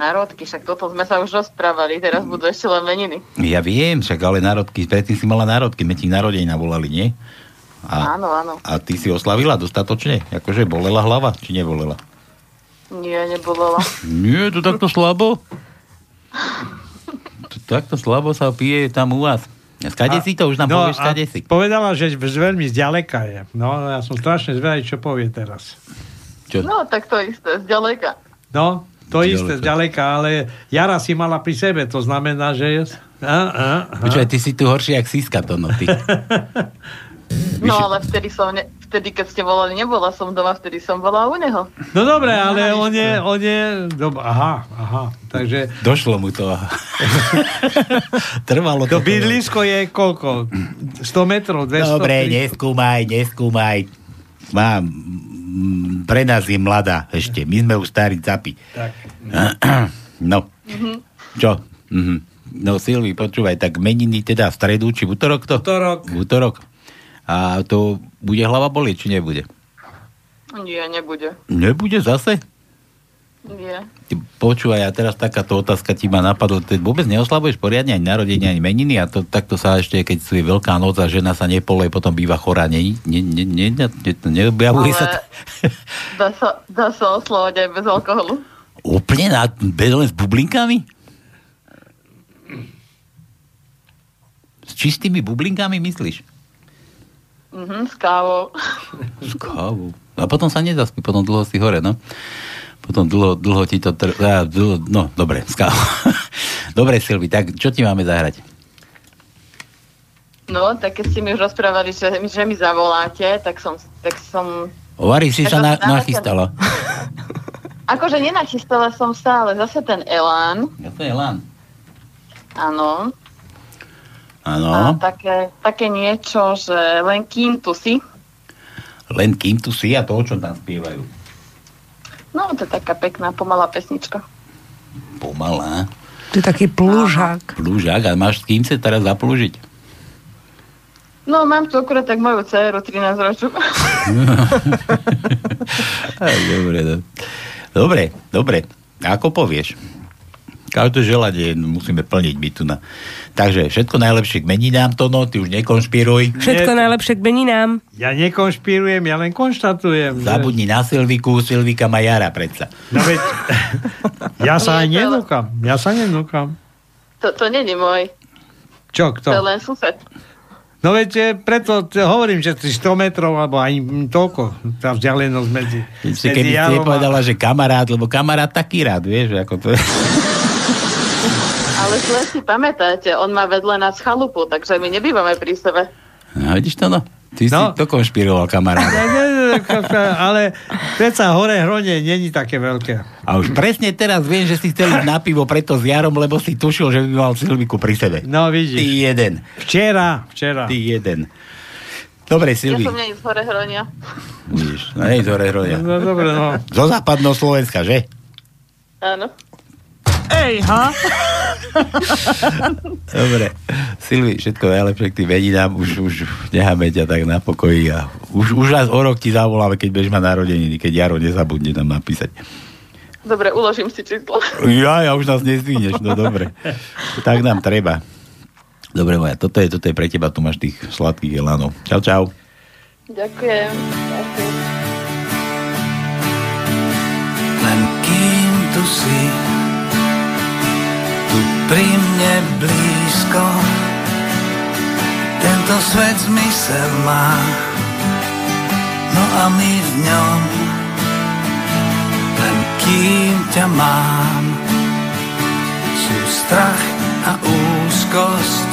Národky, však toto sme sa už rozprávali, teraz budú ešte len meniny. Ja viem, však ale národky, predtým si mala národky, my ti narodenina volali, nie? A, Áno, áno. a ty si oslavila dostatočne? Akože bolela hlava, či nebolela? Nie, nebolela. Nie, to takto slabo? To takto slabo sa pije tam u vás. A skade si to? Už nám no, povieš, skade si. Povedala, že z veľmi zďaleka je. No, ja som strašne zvedavý, čo povie teraz. Čo? No, tak to isté, zďaleka. No, to isté, zďaleka, ale Jara si mala pri sebe, to znamená, že je... A, a, a. Počúvaj, ty si tu horší jak Siska to, no ty. [LAUGHS] No, ale vtedy som, ne, vtedy, keď ste volali, nebola som doma, vtedy som bola u neho. No dobre, ale on je, on je... Dob- aha, aha, takže... Došlo mu to. [LAUGHS] Trvalo To to. bydlisko je koľko? 100 metrov, 200? Dobre, 300? neskúmaj, neskúmaj. Mám, pre nás je mladá ešte. My sme už starí capi. Tak. [CLEARS THROAT] No, čo? Mhm. No Silvi, počúvaj, tak meniny teda v stredu, či v útorok to? Útorok. V útorok. A to bude hlava bolieť, či nebude? Nie, nebude. Nebude zase? Nie. Počúvaj, a teraz takáto otázka ti ma napadla. Ty vôbec neoslabuješ poriadne ani narodenie, ani meniny a to takto sa ešte, keď sú veľká noc a žena sa nepole, potom býva chorá. Ne, ne, ne, ne, ne, ne, neobjavuje sa... Ale [LAUGHS] dá sa, dá sa oslovať aj bez alkoholu. Úplne na, bez, len s bublinkami? S čistými bublinkami myslíš? Mhm, s kávou. S kávou. A potom sa nezaspí, potom dlho si hore, no. Potom dlho, dlho ti to... Tr... Á, dlho, no, dobre, s [LAUGHS] kávou. dobre, Silvi, tak čo ti máme zahrať? No, tak keď ste mi už rozprávali, že, že mi zavoláte, tak som, tak som Hovorí si sa na, nachystala. [LAUGHS] Akože nenachystala som sa, ale zase ten elán. Ja to je lán. Áno. A Áno. také, také niečo, že len kým tu si. Len kým tu si a to, o čom tam spievajú. No, to je taká pekná, pomalá pesnička. Pomalá. To je taký plúžak. Plúžak. A máš s kým sa teraz zaplúžiť? No, mám tu akurát tak moju dceru, 13 ročnú. [LAUGHS] Dobre, do- dobre, dobre. Ako povieš? Každé želanie musíme plniť my tu na. Takže všetko najlepšie k meninám, Tono, ty už nekonšpiruj. Všetko najlepšie k meninám. Ja nekonšpirujem, ja len konštatujem. že- Zabudni na Silviku, Silvika má jara predsa. No veď, [LAUGHS] ja sa aj nenúkam. Ja sa nenúkam. To, to není môj, Čo, to je kto? len sused. No veď eh, preto hovorím, že 100 metrov, alebo mm, toľko, tá vzdialenosť medzi, Si medzi keby si Jarom a- nepovedala, že kamarát, lebo kamarát taký rád, vieš, ako to je. Ale zle si pamätáte, on má vedľa nás chalupu, takže my nebývame pri sebe. No, vidíš to, no? Ty no. si to konšpiroval, kamarát. Ja, [LAUGHS] ale predsa hore hronie není také veľké. A už presne teraz viem, že si chcel ísť na pivo preto s Jarom, lebo si tušil, že by mal Silviku pri sebe. No vidíš. Ty jeden. Včera, včera. Ty jeden. Dobre, Ja Silvi. som nie z hore hronia. Vidíš, no nie, zore hroja. No dobre, no. Zo západného Slovenska, že? Áno. Ej, ha? [LAUGHS] Dobre. Silvi, všetko najlepšie k tým meninám, už, už necháme ťa tak na pokoji a už, už raz o rok ti zavoláme, keď budeš mať narodeniny, keď Jaro nezabudne tam napísať. Dobre, uložím si číslo. Ja, ja už nás nezdvihneš, no dobre. Tak nám treba. Dobre moja, toto je, toto je pre teba, tu máš tých sladkých elánov. Čau, čau. Ďakujem. Ďakujem. Len kým tu si pri mne blízko Tento svet zmysel má. No a my v ňom Len kým ťa mám. Sú strach a úzkosť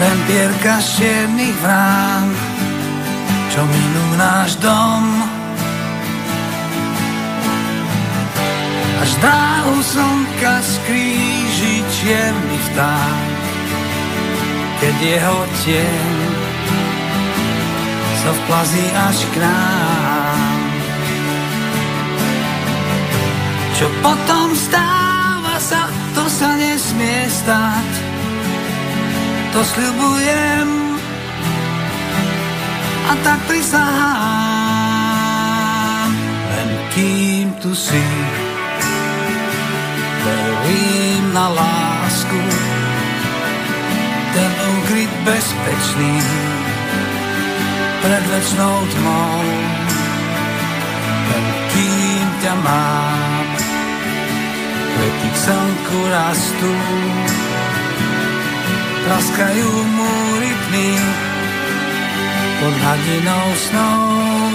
Len pierka z čiernych vrán Čo minú náš dom Až dráhu slnka skríži čierny vták, keď jeho tieň sa vplazí až k nám. Čo potom stáva sa, to sa nesmie stať, to sľubujem a tak prisahám. Len kým tu si, verím na lásku, ten ukryt bezpečný pred večnou tmou. Len kým ťa mám, kvety k slnku rastú, praskajú múry tmy pod hladinou snou.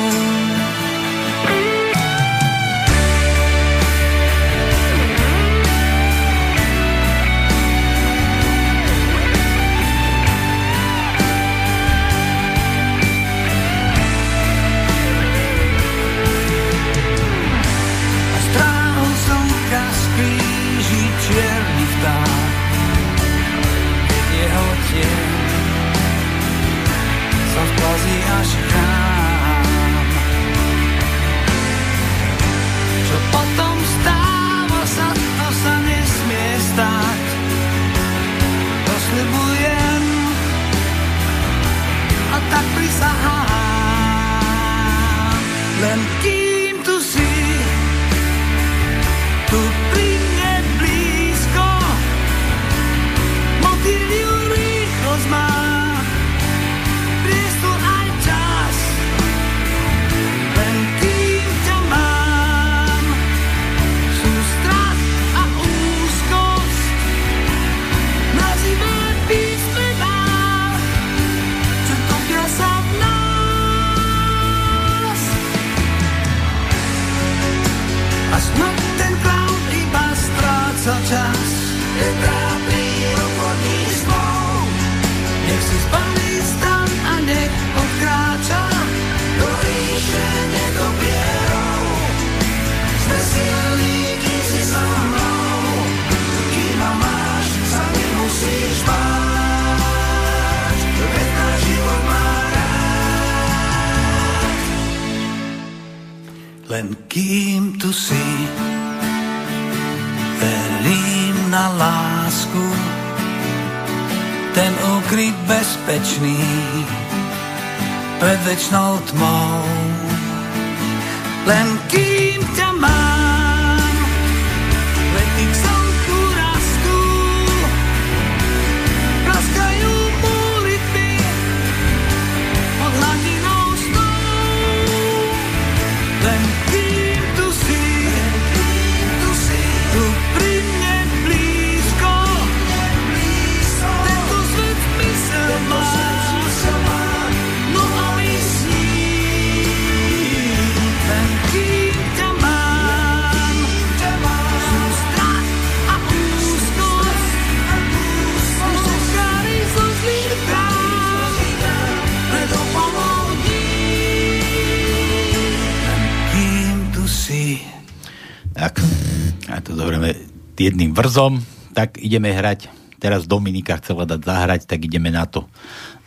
Jedným vrzom, tak ideme hrať. Teraz Dominika chcela dať zahrať, tak ideme na to.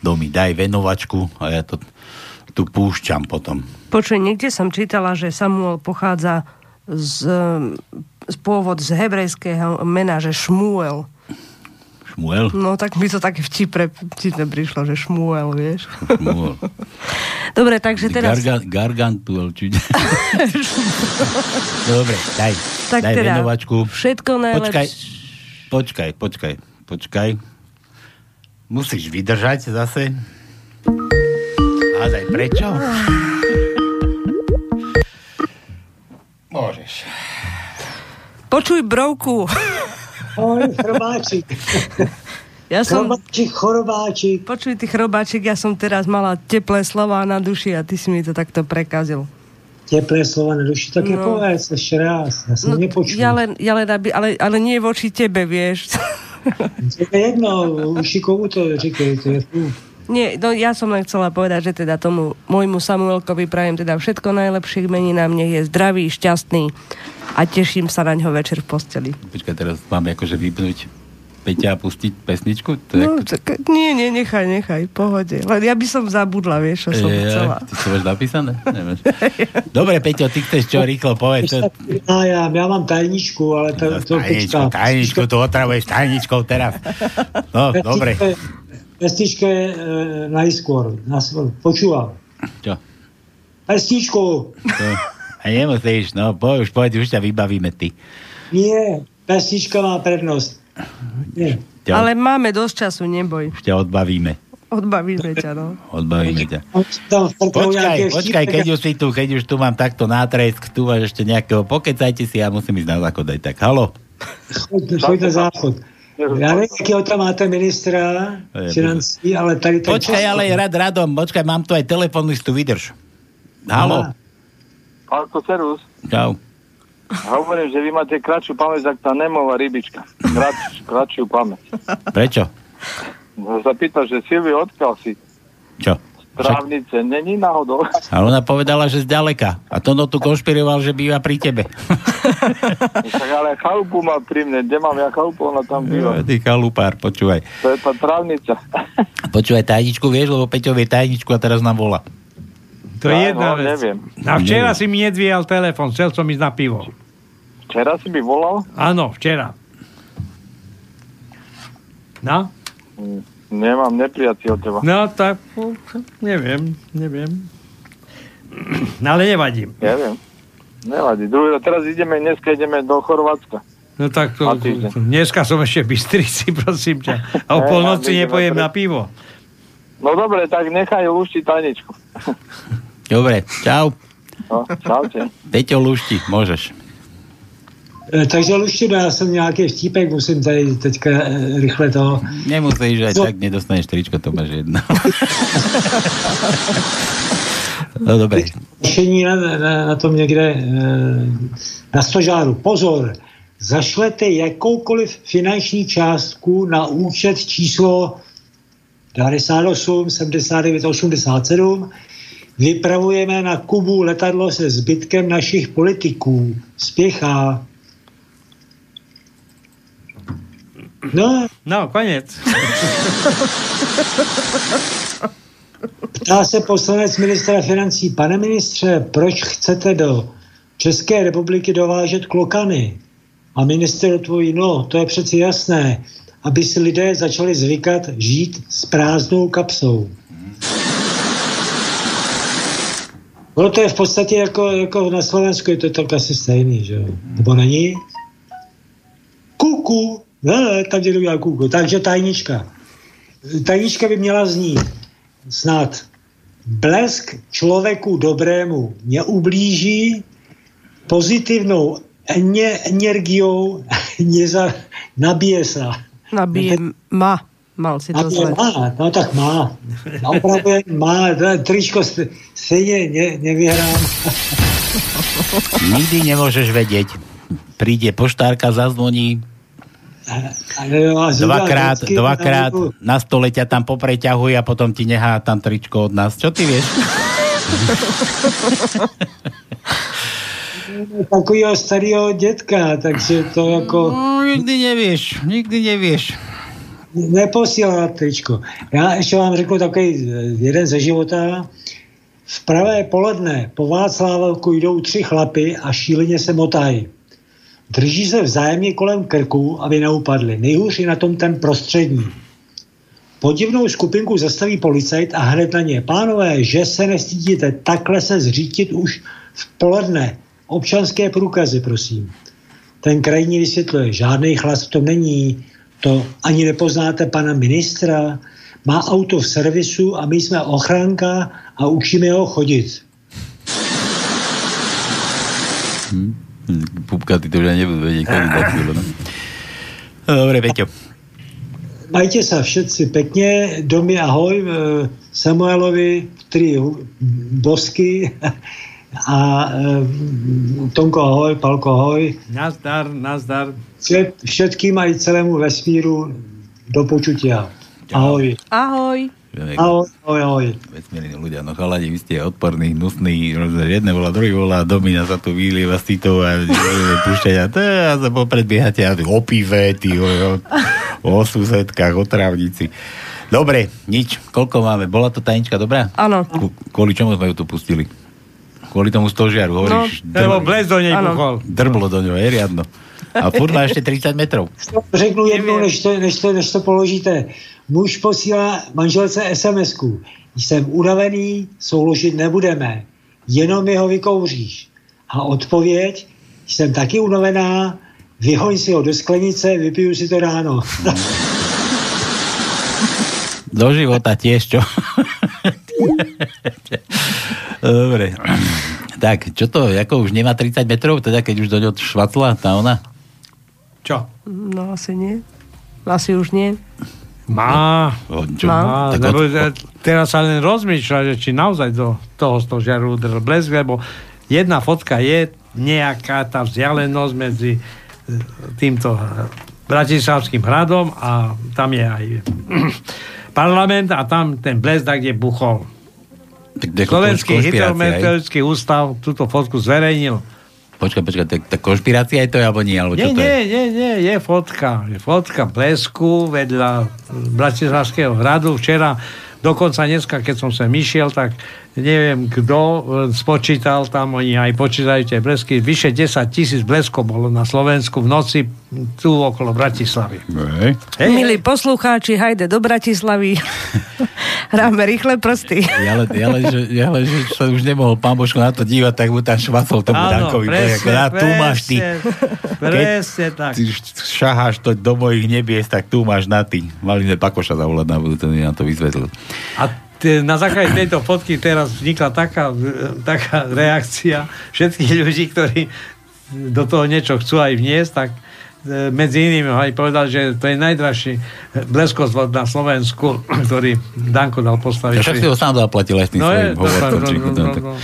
Domi, daj venovačku a ja to tu púšťam potom. Počuj, niekde som čítala, že Samuel pochádza z, z pôvod z hebrejského mena, že Šmuel. Šmuel? No tak mi to také vtipne prišlo, že Šmuel, vieš. Šmuel. [LAUGHS] Dobre, takže teraz... Garga, gargantuel, či... [LAUGHS] Dobre, daj. Tak daj teda, venovačku. všetko najlepšie. Počkaj, počkaj, počkaj, počkaj. Musíš vydržať zase. Hádaj, prečo? Môžeš. Počuj, brovku. Oj, chrobáčik. [LAUGHS] Ja som... Chrobáčik, chorobáčik. Počuj, ty chrobáčik, ja som teraz mala teplé slova na duši a ty si mi to takto prekazil. Teplé slova na duši, tak je No. povedz ešte raz. Ja som No, nepočul. ja len, ja len aby, ale, ale nie voči tebe, vieš. To je jedno, uši komu to říkajú, to je fú. Nie, no ja som len chcela povedať, že teda tomu môjmu Samuelkovi prajem teda všetko najlepšie k meninám, nech je zdravý, šťastný a teším sa na ňo večer v posteli. Počkaj, teraz máme akože vypnúť Peťa pustiť pesničku? To No, tak, nie, nie, nechaj, nechaj, pohode. Len ja by som zabudla, vieš, čo som Je, chcela. Ty to máš napísané? [LAUGHS] Dobre, Peťo, ty chceš čo rýchlo povedz. To... A ja, ja mám tajničku, ale to, to Tajničku, tajničku, tu otravuješ tajničkou teraz. No, dobre. Pesnička je e, najskôr. Najskôr. Počúvam. Čo? Pesničku. To... A nemusíš, no, po, už poď, už ťa vybavíme ty. Nie, pesnička má prednosť. Nie. Ťa, Ale máme dosť času, neboj. Už ťa odbavíme. Odbavíme ťa, no. Odbavíme ťa. Počkaj, počkaj, keď už si tu, keď už tu mám takto nátresk, tu máš ešte nejakého, pokecajte si, ja musím ísť na záchod aj tak. Halo? Choď, choď na záchod. Ja neviem, akého tam máte ministra financí, ale tady ten Počkaj, ale rad radom, počkaj, mám tu aj telefonistu, vydrž. Halo? Pálko, servus. Čau. Hovorím, že vy máte kratšiu pamäť, ako tá Nemová rybička. Kratšiu, kratšiu pamäť. Prečo? No sa pýta, že Silvio, odkiaľ si? Čo? Trávnice, není náhodou. Ale ona povedala, že zďaleka. A Tono tu konšpiroval, že býva pri tebe. Tak ale chalupu má pri mne. Kde mám ja chalupu, ona tam býva. Ty chalupár, počúvaj. To je tá trávnica. Počúvaj, tajničku vieš, lebo Peťo vie tajničku a teraz nám volá. To je jedna no, vec. neviem. A včera Neviem. si mi nedvíjal telefon, chcel som ísť na pivo. Včera si mi volal? Áno, včera. No? Nemám nepriaci od teba. No tak, neviem, neviem. [CLEARS THROAT] No ale nevadí. Neviem. Nevadí. Druhý, teraz ideme, dneska ideme do Chorvátska. No tak to, dneska som ešte v Bystrici, [LAUGHS] prosím ťa. A o polnoci nepojem na pivo. No dobre, tak nechaj luštiť tajničku. [LAUGHS] Dobre, čau. No, čaute. Peťo Lušti, môžeš. E, Takže Luštino, já jsem nějaký vtípek, musím tady teďka e, rychle to... Nemusíš, aj No. tak nedostaneš tričko, to máš jedno. no dobre. Řešení na, na, na tom někde e, na stožáru. Pozor, zašlete jakoukoliv finanční částku na účet číslo 98 79 87. Vypravujeme na Kubu letadlo se zbytkem našich politiků. Spěchá. No, No, konec. [LAUGHS] Ptá se poslanec ministra financí, pane ministře, proč chcete do České republiky dovážet klokany. A minister odpoví, no, to je přeci jasné, aby si lidé začali zvykat žít s prázdnou kapsou. No to je v podstatě jako, jako na Slovensku, je to tak asi stejný, že jo? Nebo není? Kuku, ne, tam někdo udělal kuku. Takže tajnička. Tajnička by měla znít snad blesk člověku dobrému neublíží, pozitivnou ene- energiou [LAUGHS] neza, nabije sa. Nabije ma. Mal si to zle. má, no tak má. Opravdu má, tričko stejně ne, nevyhrám. Nikdy nemôžeš vedieť. Príde poštárka, zazvoní, dvakrát, dvakrát na- stole ťa tam popreťahuje a potom ti nechá tam tričko od nás. Čo ty vieš? [LAUGHS] Takového starého dětka, takže to jako... No, nikdy nevieš, nikdy nevieš. Neposílá tričko. Já ještě vám řeknu takový eh, jeden ze života. V pravé poledne po Václávku jdou tři chlapy a šíleně se motají. Drží se vzájemně kolem krku, aby neupadli. Nejhůř je na tom ten prostřední. Podivnou skupinku zastaví policajt a hned na ně. Pánové, že se nestydíte takhle se zřítit už v poledne. Občanské průkazy, prosím. Ten krajní vysvětluje, žádný chlas v tom není. To ani nepoznáte pana ministra. Má auto v servisu a my jsme ochranka a učíme ho chodit. Hm? Pupka, ty to už ani nebudú vedieť, [LAUGHS] no. Dobre, Peťo. Majte sa všetci pekne, domy ahoj, e, Samuelovi, tri bosky [LAUGHS] a e, Tonko ahoj, Palko ahoj. Nazdar, nazdar. Všet, všetkým aj celému vesmíru do počutia. Ahoj. Ahoj. Ahoj, ahoj, ahoj. Vesmírni ľudia, no chalani, vy ste odporní, hnusní, jedné volá, druhý volá, domina sa tu vylieva z titov a púšťať a to a sa popredbiehate a opíve, ty o, o susedkách, o trávnici. Dobre, nič, koľko máme? Bola to tajnička dobrá? Áno. Ku- Kvôli čomu sme ju tu pustili? Kvôli tomu stožiaru, hovoríš? No, lebo bles do nej buchol. Drblo do ňoho, je riadno. A furt má ešte 30 metrov. Řeknu jednu, než to, než, to, než to položíte. Muž posílá manželce SMS-ku. Jsem unavený, souložit nebudeme. Jenom mi ho vykouříš. A odpověď, jsem taky unavená, vyhoň si ho do sklenice, vypiju si to ráno. [LAUGHS] Do života tiež, čo? [LAUGHS] Dobre. Tak, čo to, ako už nemá 30 metrov, teda keď už do ňo švacla tá ona? Čo? No asi nie. Asi už nie. Má. Čo? Má, Tak lebo od- teraz sa len rozmýšľa, že či naozaj do toho stožiaru udrel blesk, lebo jedna fotka je nejaká tá vzdialenosť medzi e, týmto e, Bratislavským hradom a tam je aj [CLEARS THROAT] parlament a tam ten blesk, tak kde buchol. to je Slovenský hydrometeorologický ústav túto fotku zverejnil. Počkaj, počkaj, tak, tak konšpirácia je to, alebo nie? Alebo čo Nie, to nie, je? nie, nie, je fotka. Je fotka blesku vedľa Bratislavského hradu. Včera, dokonca dneska, keď som sem išiel, tak neviem, kto e, spočítal tam, oni aj počítajú tie blesky, vyše 10 tisíc bleskov bolo na Slovensku v noci tu okolo Bratislavy. Hej. Hej, Milí poslucháči, hajde do Bratislavy. [LAUGHS] Hráme rýchle prsty. Ja len, ja, len, že, ja len, že sa už nemohol pán Božko na to dívať, tak mu tam švacol tomu Áno, Dankovi. presne, na, tu máš ty. Presne tak. Ty šaháš to do mojich nebies, tak tu máš na ty. Mali sme Pakoša zavolať na budúce, mi nám to vysvetlil. A na základe tejto fotky teraz vznikla taká, taká reakcia všetkých ľudí, ktorí do toho niečo chcú aj vniesť, tak e, medzi inými ho aj povedal, že to je najdražší bleskozvod na Slovensku, ktorý Danko dal postaviť. Ja však si ho sám zaplatil aj tým No sa- či- no, no, tak- no.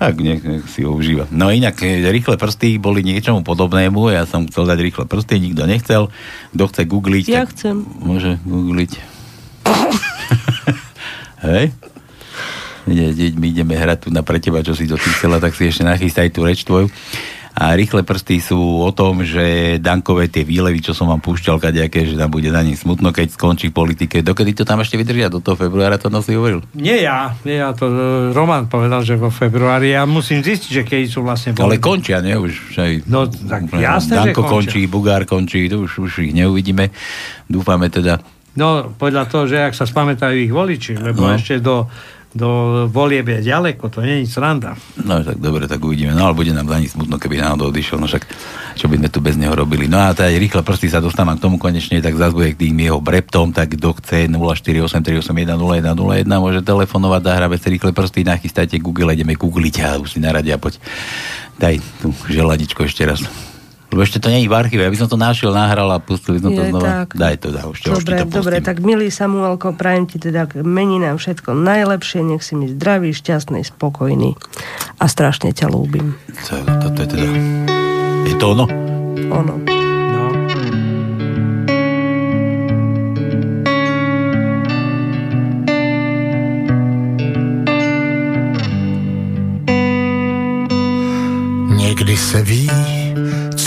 Tak nech, nech si ho užíva. No inak, e, rýchle prsty boli niečomu podobnému, ja som chcel dať rýchle prsty, nikto nechcel. Kto chce googliť, Ja tak chcem. môže googliť. Hej? Ide, my ideme hrať tu na pre teba, čo si to ty chcela, tak si ešte nachystaj tú reč tvoju. A rýchle prsty sú o tom, že Dankové tie výlevy, čo som vám púšťal, kadejaké, že tam bude na nich smutno, keď skončí v politike. Dokedy to tam ešte vydržia? Do toho februára to nosí hovoril? Nie ja, nie ja, to e, Roman povedal, že vo februári. Ja musím zistiť, že keď sú vlastne... Ale končia, ne? Už, že, No, tak jasné, že Danko končia. končí, Bugár končí, to už, už ich neuvidíme. Dúfame teda. No, podľa toho, že ak sa spamätajú ich voliči, lebo No. ešte do, do volieb je ďaleko, to nie je sranda. No tak dobre, tak uvidíme. No ale bude nám za nic smutno, keby náhodou odišiel. No však čo by sme tu bez neho robili. No a teda rýchle prsty sa dostávam k tomu konečne, tak bude k tým jeho breptom, tak kto chce 0483810101 môže telefonovať, zahráme si rýchle prsty, nachystajte Google, ideme googliť a už si naradia, poď. Daj tu želadičko ešte raz. Lebo ešte to nie je v archíve, aby som to našiel, nahral a pustili sme to Je znova. tak. Daj to, daj, už, Dobre, to dobre, tak milý Samuelko, prajem ti teda k meninám všetko najlepšie, nech si mi zdravý, šťastný, spokojný a strašne ťa ľúbim. To, to, to je teda... Je to ono? Ono. Někdy se ví,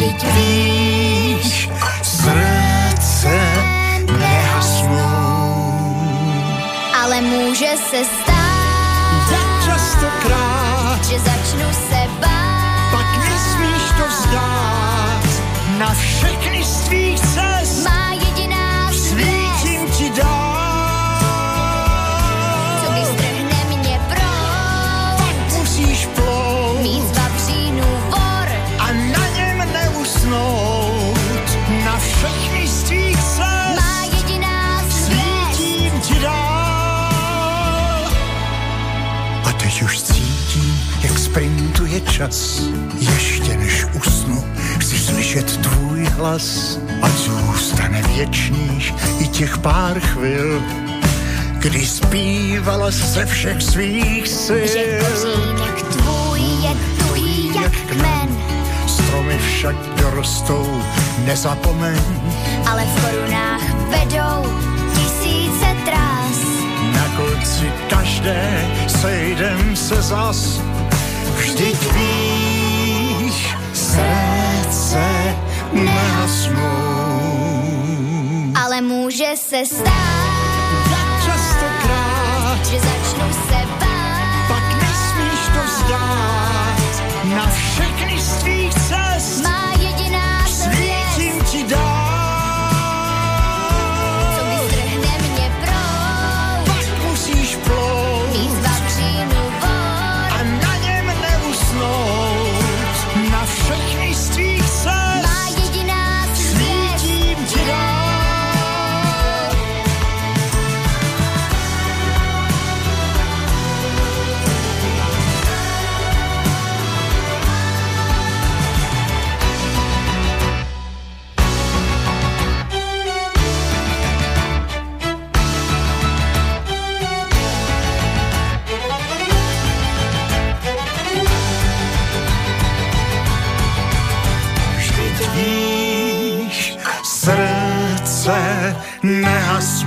Vždyť víš, srdce nehasnou. ale může se stát, Jak častokrát, že začnu se bát. pak nesmíš to vzdát. Na všechny z tvých cest sprintuje čas. Ještě než usnu, chci slyšet tvůj hlas. Ať zůstane věčných i těch pár chvil, kdy zpívala ze všech svých sil. že kořínek tvůj je tuhý jak kmen, Stromy však dorostou, nezapomeň. ale v korunách vedou tisíce trás. Na konci každé sejdem se zas. Vždyť víš, srdce nehasnou. Ale může se stát, Častokrát že začnu se bát. pak nesmíš to vzdát. Na všechny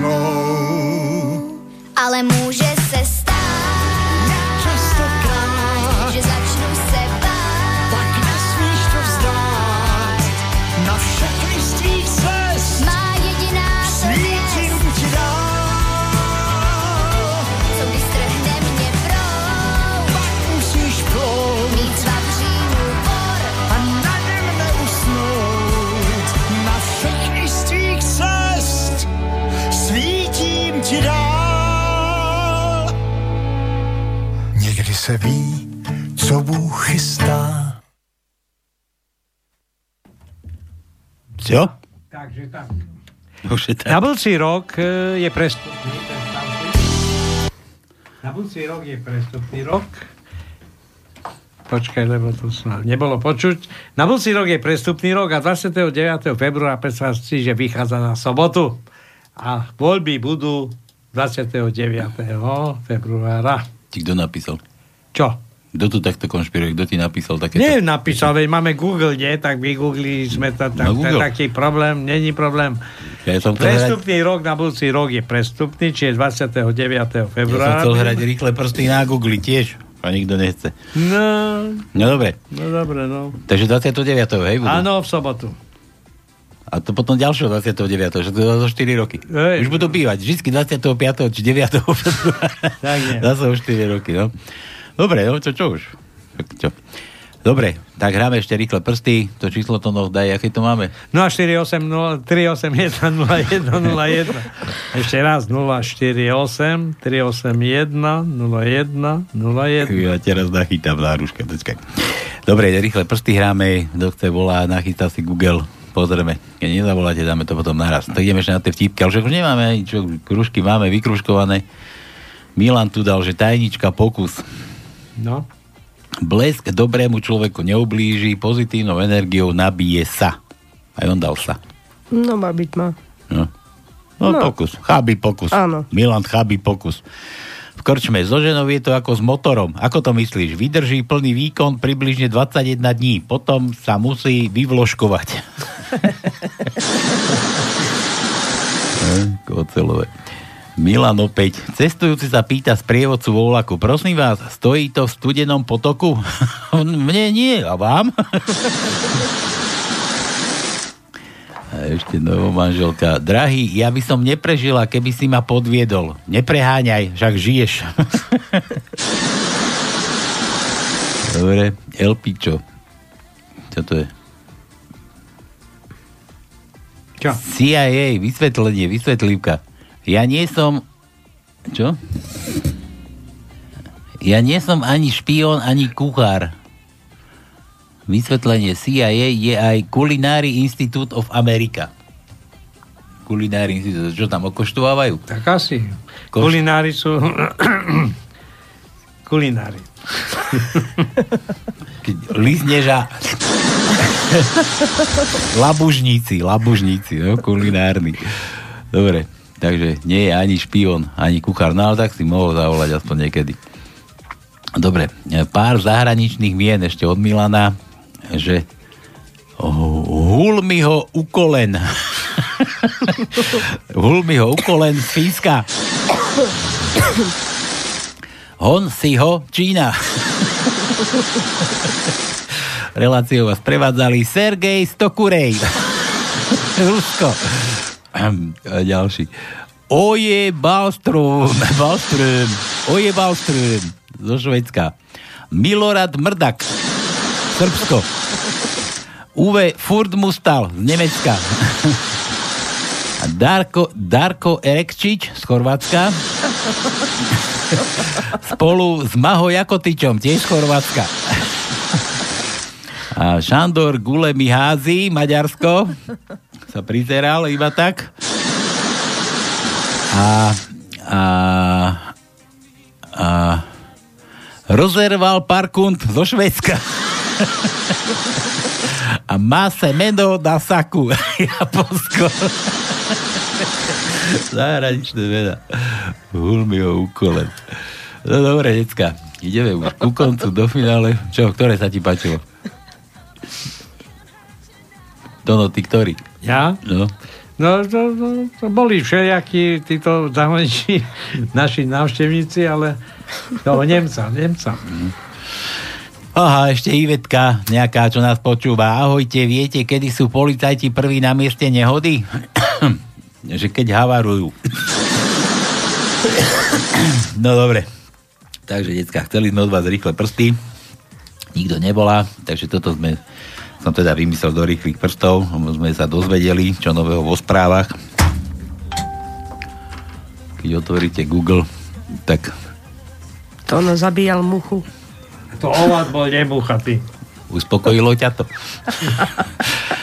nehasnou. Se ví, co Bůh chystá. Čo? Takže tak. Už je tak. Na budúci rok e, je prestupný. Na budúci rok je prestupný rok. Počkaj, lebo to snad nebolo počuť. Na budúci rok je prestupný rok a 29. februára predstav si, že vychádza na sobotu. A voľby budú 29. februára. Ti kto napísal? Čo? Kto tu takto konšpiruje? Kto ti napísal takéto? Nie napísal, veď máme Google, nie? Tak vygooglili sme to, tak, No, Google. taký problém, není problém. Ja som chcel hrať, Prestupný rok na budúci rok je prestupný, čiže 29. ja som februára. chcel hrať rýchle prsty na Google tiež. A nikto nechce. No, No dobre. no dobre, no. Takže 29. hej? Budú? Áno, v sobotu. A to potom ďalšieho 29. Že to za 4 roky. Hej. Už budú bývať. Vždycky 25. či 9. februára. Tak je. Zase o 4 roky, no. Dobre, no čo, čo už? Čo? Dobre, tak hráme ešte rýchle prsty. To číslo to no daj, aké to máme? 048 381 0101. Ešte raz 048 381 01 01. Ja teraz nachytám náruška, počkaj. Dobre, rýchle prsty hráme, kto chce volá, nachystá si Google, pozrieme. Keď nezavoláte, dáme to potom naraz. Tak ideme ešte na tie vtipky, ale že už nemáme, čo, kružky máme vykružkované. Milan tu dal, že tajnička pokus. No. Blesk dobrému človeku neublíži, pozitívnou energiou nabije sa. Aj on dal sa. No má byť má. No, no, No. pokus. Cháby pokus. Áno. Milan cháby pokus. V krčme so ženou je to ako s motorom. Ako to myslíš? Vydrží plný výkon približne 21 dní. Potom sa musí vyvložkovať. [LAUGHS] Kocelové. Milan opäť. Cestujúci sa pýta z prievodcu vo vlaku. Prosím vás, stojí to v studenom potoku? [LAUGHS] Mne nie, a vám? [LAUGHS] A ešte novomanželka. Drahý, ja by som neprežila, keby si ma podviedol. Nepreháňaj, však žiješ. [LAUGHS] Dobre, Elpičo. Čo to je? Čo? CIA, vysvetlenie, vysvetlívka. Ja nie som... Čo? Ja nie som ani špión, ani kuchár. Vysvetlenie CIA je aj Culinary Institute of America. Culinary Institute, čo tam okoštovávajú? Tak asi. Koš- Kulinári sú... [COUGHS] Kulinári. [LAUGHS] Keď lízneš a... [LAUGHS] labužníci, labužníci, no, kulinárni. Dobre, takže nie je ani špion, ani kuchár, no ale tak si mohol zavolať aspoň niekedy. Dobre, pár zahraničných mien ešte od Milana, že hul ho ukolen. [LAUGHS] hul ho ukolen z Fínska. Hon si ho Čína. Reláciu vás prevádzali Sergej Stokurej. Rusko. A ďalší. Oje Balström. [LAUGHS] Balström. Oje Balström. Zo Švedska. Milorad Mrdak. Srbsko. Uwe Furdmustal z Nemecka. Darko, Darko Erekčič z Chorvátska. Spolu s Maho Jakotičom, tiež z Chorvátska. A Šandor Gule Miházy, Maďarsko. Sa prizeral iba tak. A, a, a Rozerval Parkund zo Švedska. [LAUGHS] A má se meno na saku. [LAUGHS] Japonsko. [LAUGHS] Zahraničné mena. Hulmi ho úkolem. No dobre, decka. Ideme už ku koncu, do finále. Čo, ktoré sa ti páčilo? Tono, ty ktorý? Ja? No. No, to, to, to boli všelijakí títo zahraniční [LAUGHS] naši návštevníci, ale toho Nemca, Nemca. Aha, ešte Ivetka, nejaká, čo nás počúva. Ahojte, viete, kedy sú policajti prví na mieste nehody? [COUGHS] že keď havarujú. [COUGHS] no dobre. Takže, decka, chceli sme od vás rýchle prsty. Nikto nebola, takže toto sme som teda vymyslel do rýchlych prstov, sme sa dozvedeli, čo nového vo správach. Keď otvoríte Google, tak To ono zabíjal muchu. To ovad bol nebuchatý. uspokojilo ťa to. [LAUGHS]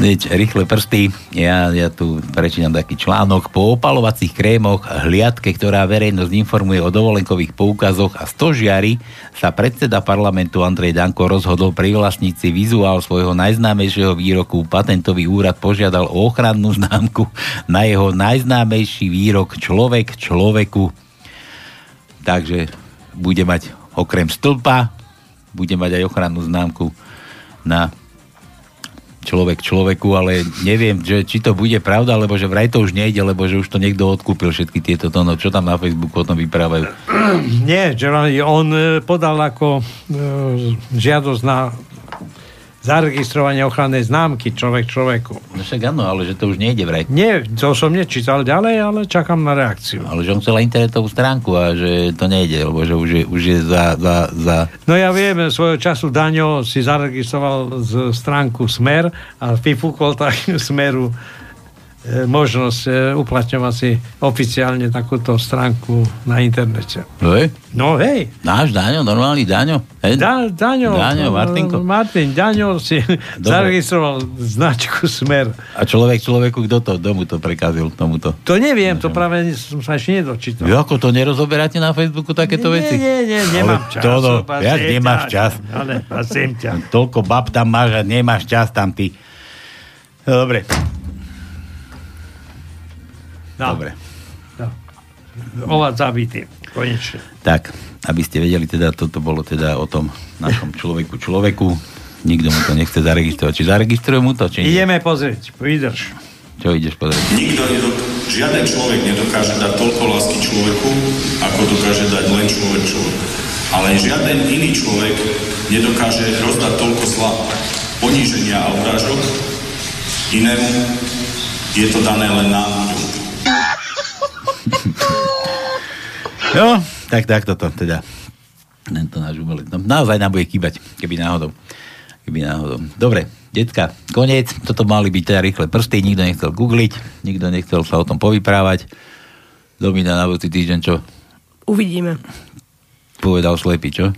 Nič, rýchle prsty. Ja, ja tu prečítam taký článok. Po opalovacích krémoch, hliadke, ktorá verejnosť informuje o dovolenkových poukazoch a stožiari, sa predseda parlamentu Andrej Danko rozhodol privlastniť si vizuál svojho najznámejšieho výroku. Patentový úrad požiadal o ochrannú známku na jeho najznámejší výrok Človek človeku. Takže bude mať okrem stĺpa, bude mať aj ochrannú známku na človek človeku, ale neviem, že, či to bude pravda, lebo že vraj to už nejde, lebo že už to niekto odkúpil všetky tieto tono. Čo tam na Facebooku o tom vyprávajú? Nie, že on e, podal ako e, žiadosť na zaregistrovanie ochrannej známky človek človeku. No však áno, ale že to už nejde vraj. Nie, to som nečítal ďalej, ale čakám na reakciu. Ale že on chcel internetovú stránku a že to nejde, lebo že už je, už je za, za, za... No ja viem, svojho času Daňo si zaregistroval z stránku Smer a vyfúkol tak [LAUGHS] Smeru možnosť e, uplatňovať si oficiálne takúto stránku na internete. No hej? No hej. Náš Daňo, normálny Daňo? Hej? Da, Daňo, Daňo, Martinko. Martin Daňo si zaregistroval značku Smer. A človek človeku, kto to, kto mu to prekazil tomuto? To neviem, to práve som sa ešte nedočítal. Vy ako to nerozoberáte na Facebooku takéto Nie, veci? nie, nie, nemám čas, To, no, jak ťa. nemáš čas? Ale, ťa. Toľko bab tam máš a nemáš čas tam ty. No, dobre. No. Ovac zabitý, konečne. Tak, aby ste vedeli, teda toto bolo teda o tom našom človeku človeku. Nikto mu to nechce zaregistrovať. Či zaregistruje mu to, či nie? Ideme pozrieť, vydrž. Čo ideš pozrieť? Nikto nedok- žiaden človek nedokáže dať toľko lásky človeku, ako dokáže dať len človek človeku. Ale žiaden iný človek nedokáže rozdať toľko zla, poníženia a urážok inému. Je to dané len nám [LAUGHS] Jo, tak tak toto teda. Tento náš umelec. No, naozaj nám bude kýbať, keby náhodou. Keby náhodou. Dobre, decka, koniec. Toto mali byť teda rýchle prsty, nikto nechcel googliť, nikto nechcel sa o tom povyprávať. Domina na budúci týždeň, čo Uvidíme. Povedal slepý, čo?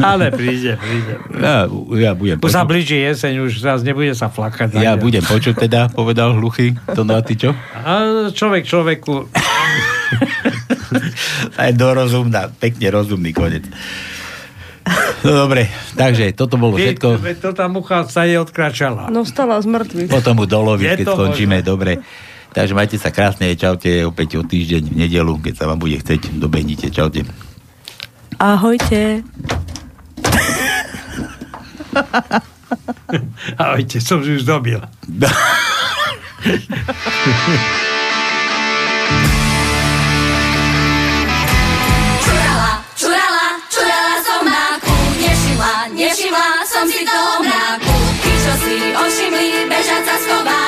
Ale príde, príde. Ja, ja budem Už sa počuť. blíži jeseň, už zase nebude sa flakať. Ja Nadia. budem počuť teda, povedal hluchý. To no a ty čo? A človek človeku... [LAUGHS] Aj dorozumná, pekne rozumný konec. No dobre, takže toto bolo Vie- všetko. To tá mucha sa jej odkračala. No stala z mŕtvych. Potom mu doloviť, Je keď skončíme, dobre. Takže majte sa krásne, čaute, opäť o týždeň v nedelu, keď sa vám bude chceť, dobehnite, čaute. Ahojte. [LAUGHS] Ahojte, som si už dobil. čurala, čurala, čurala som mráku, nevšimla, nevšimla som si toho mráku. Tí, čo si ošimli, bežať sa schová.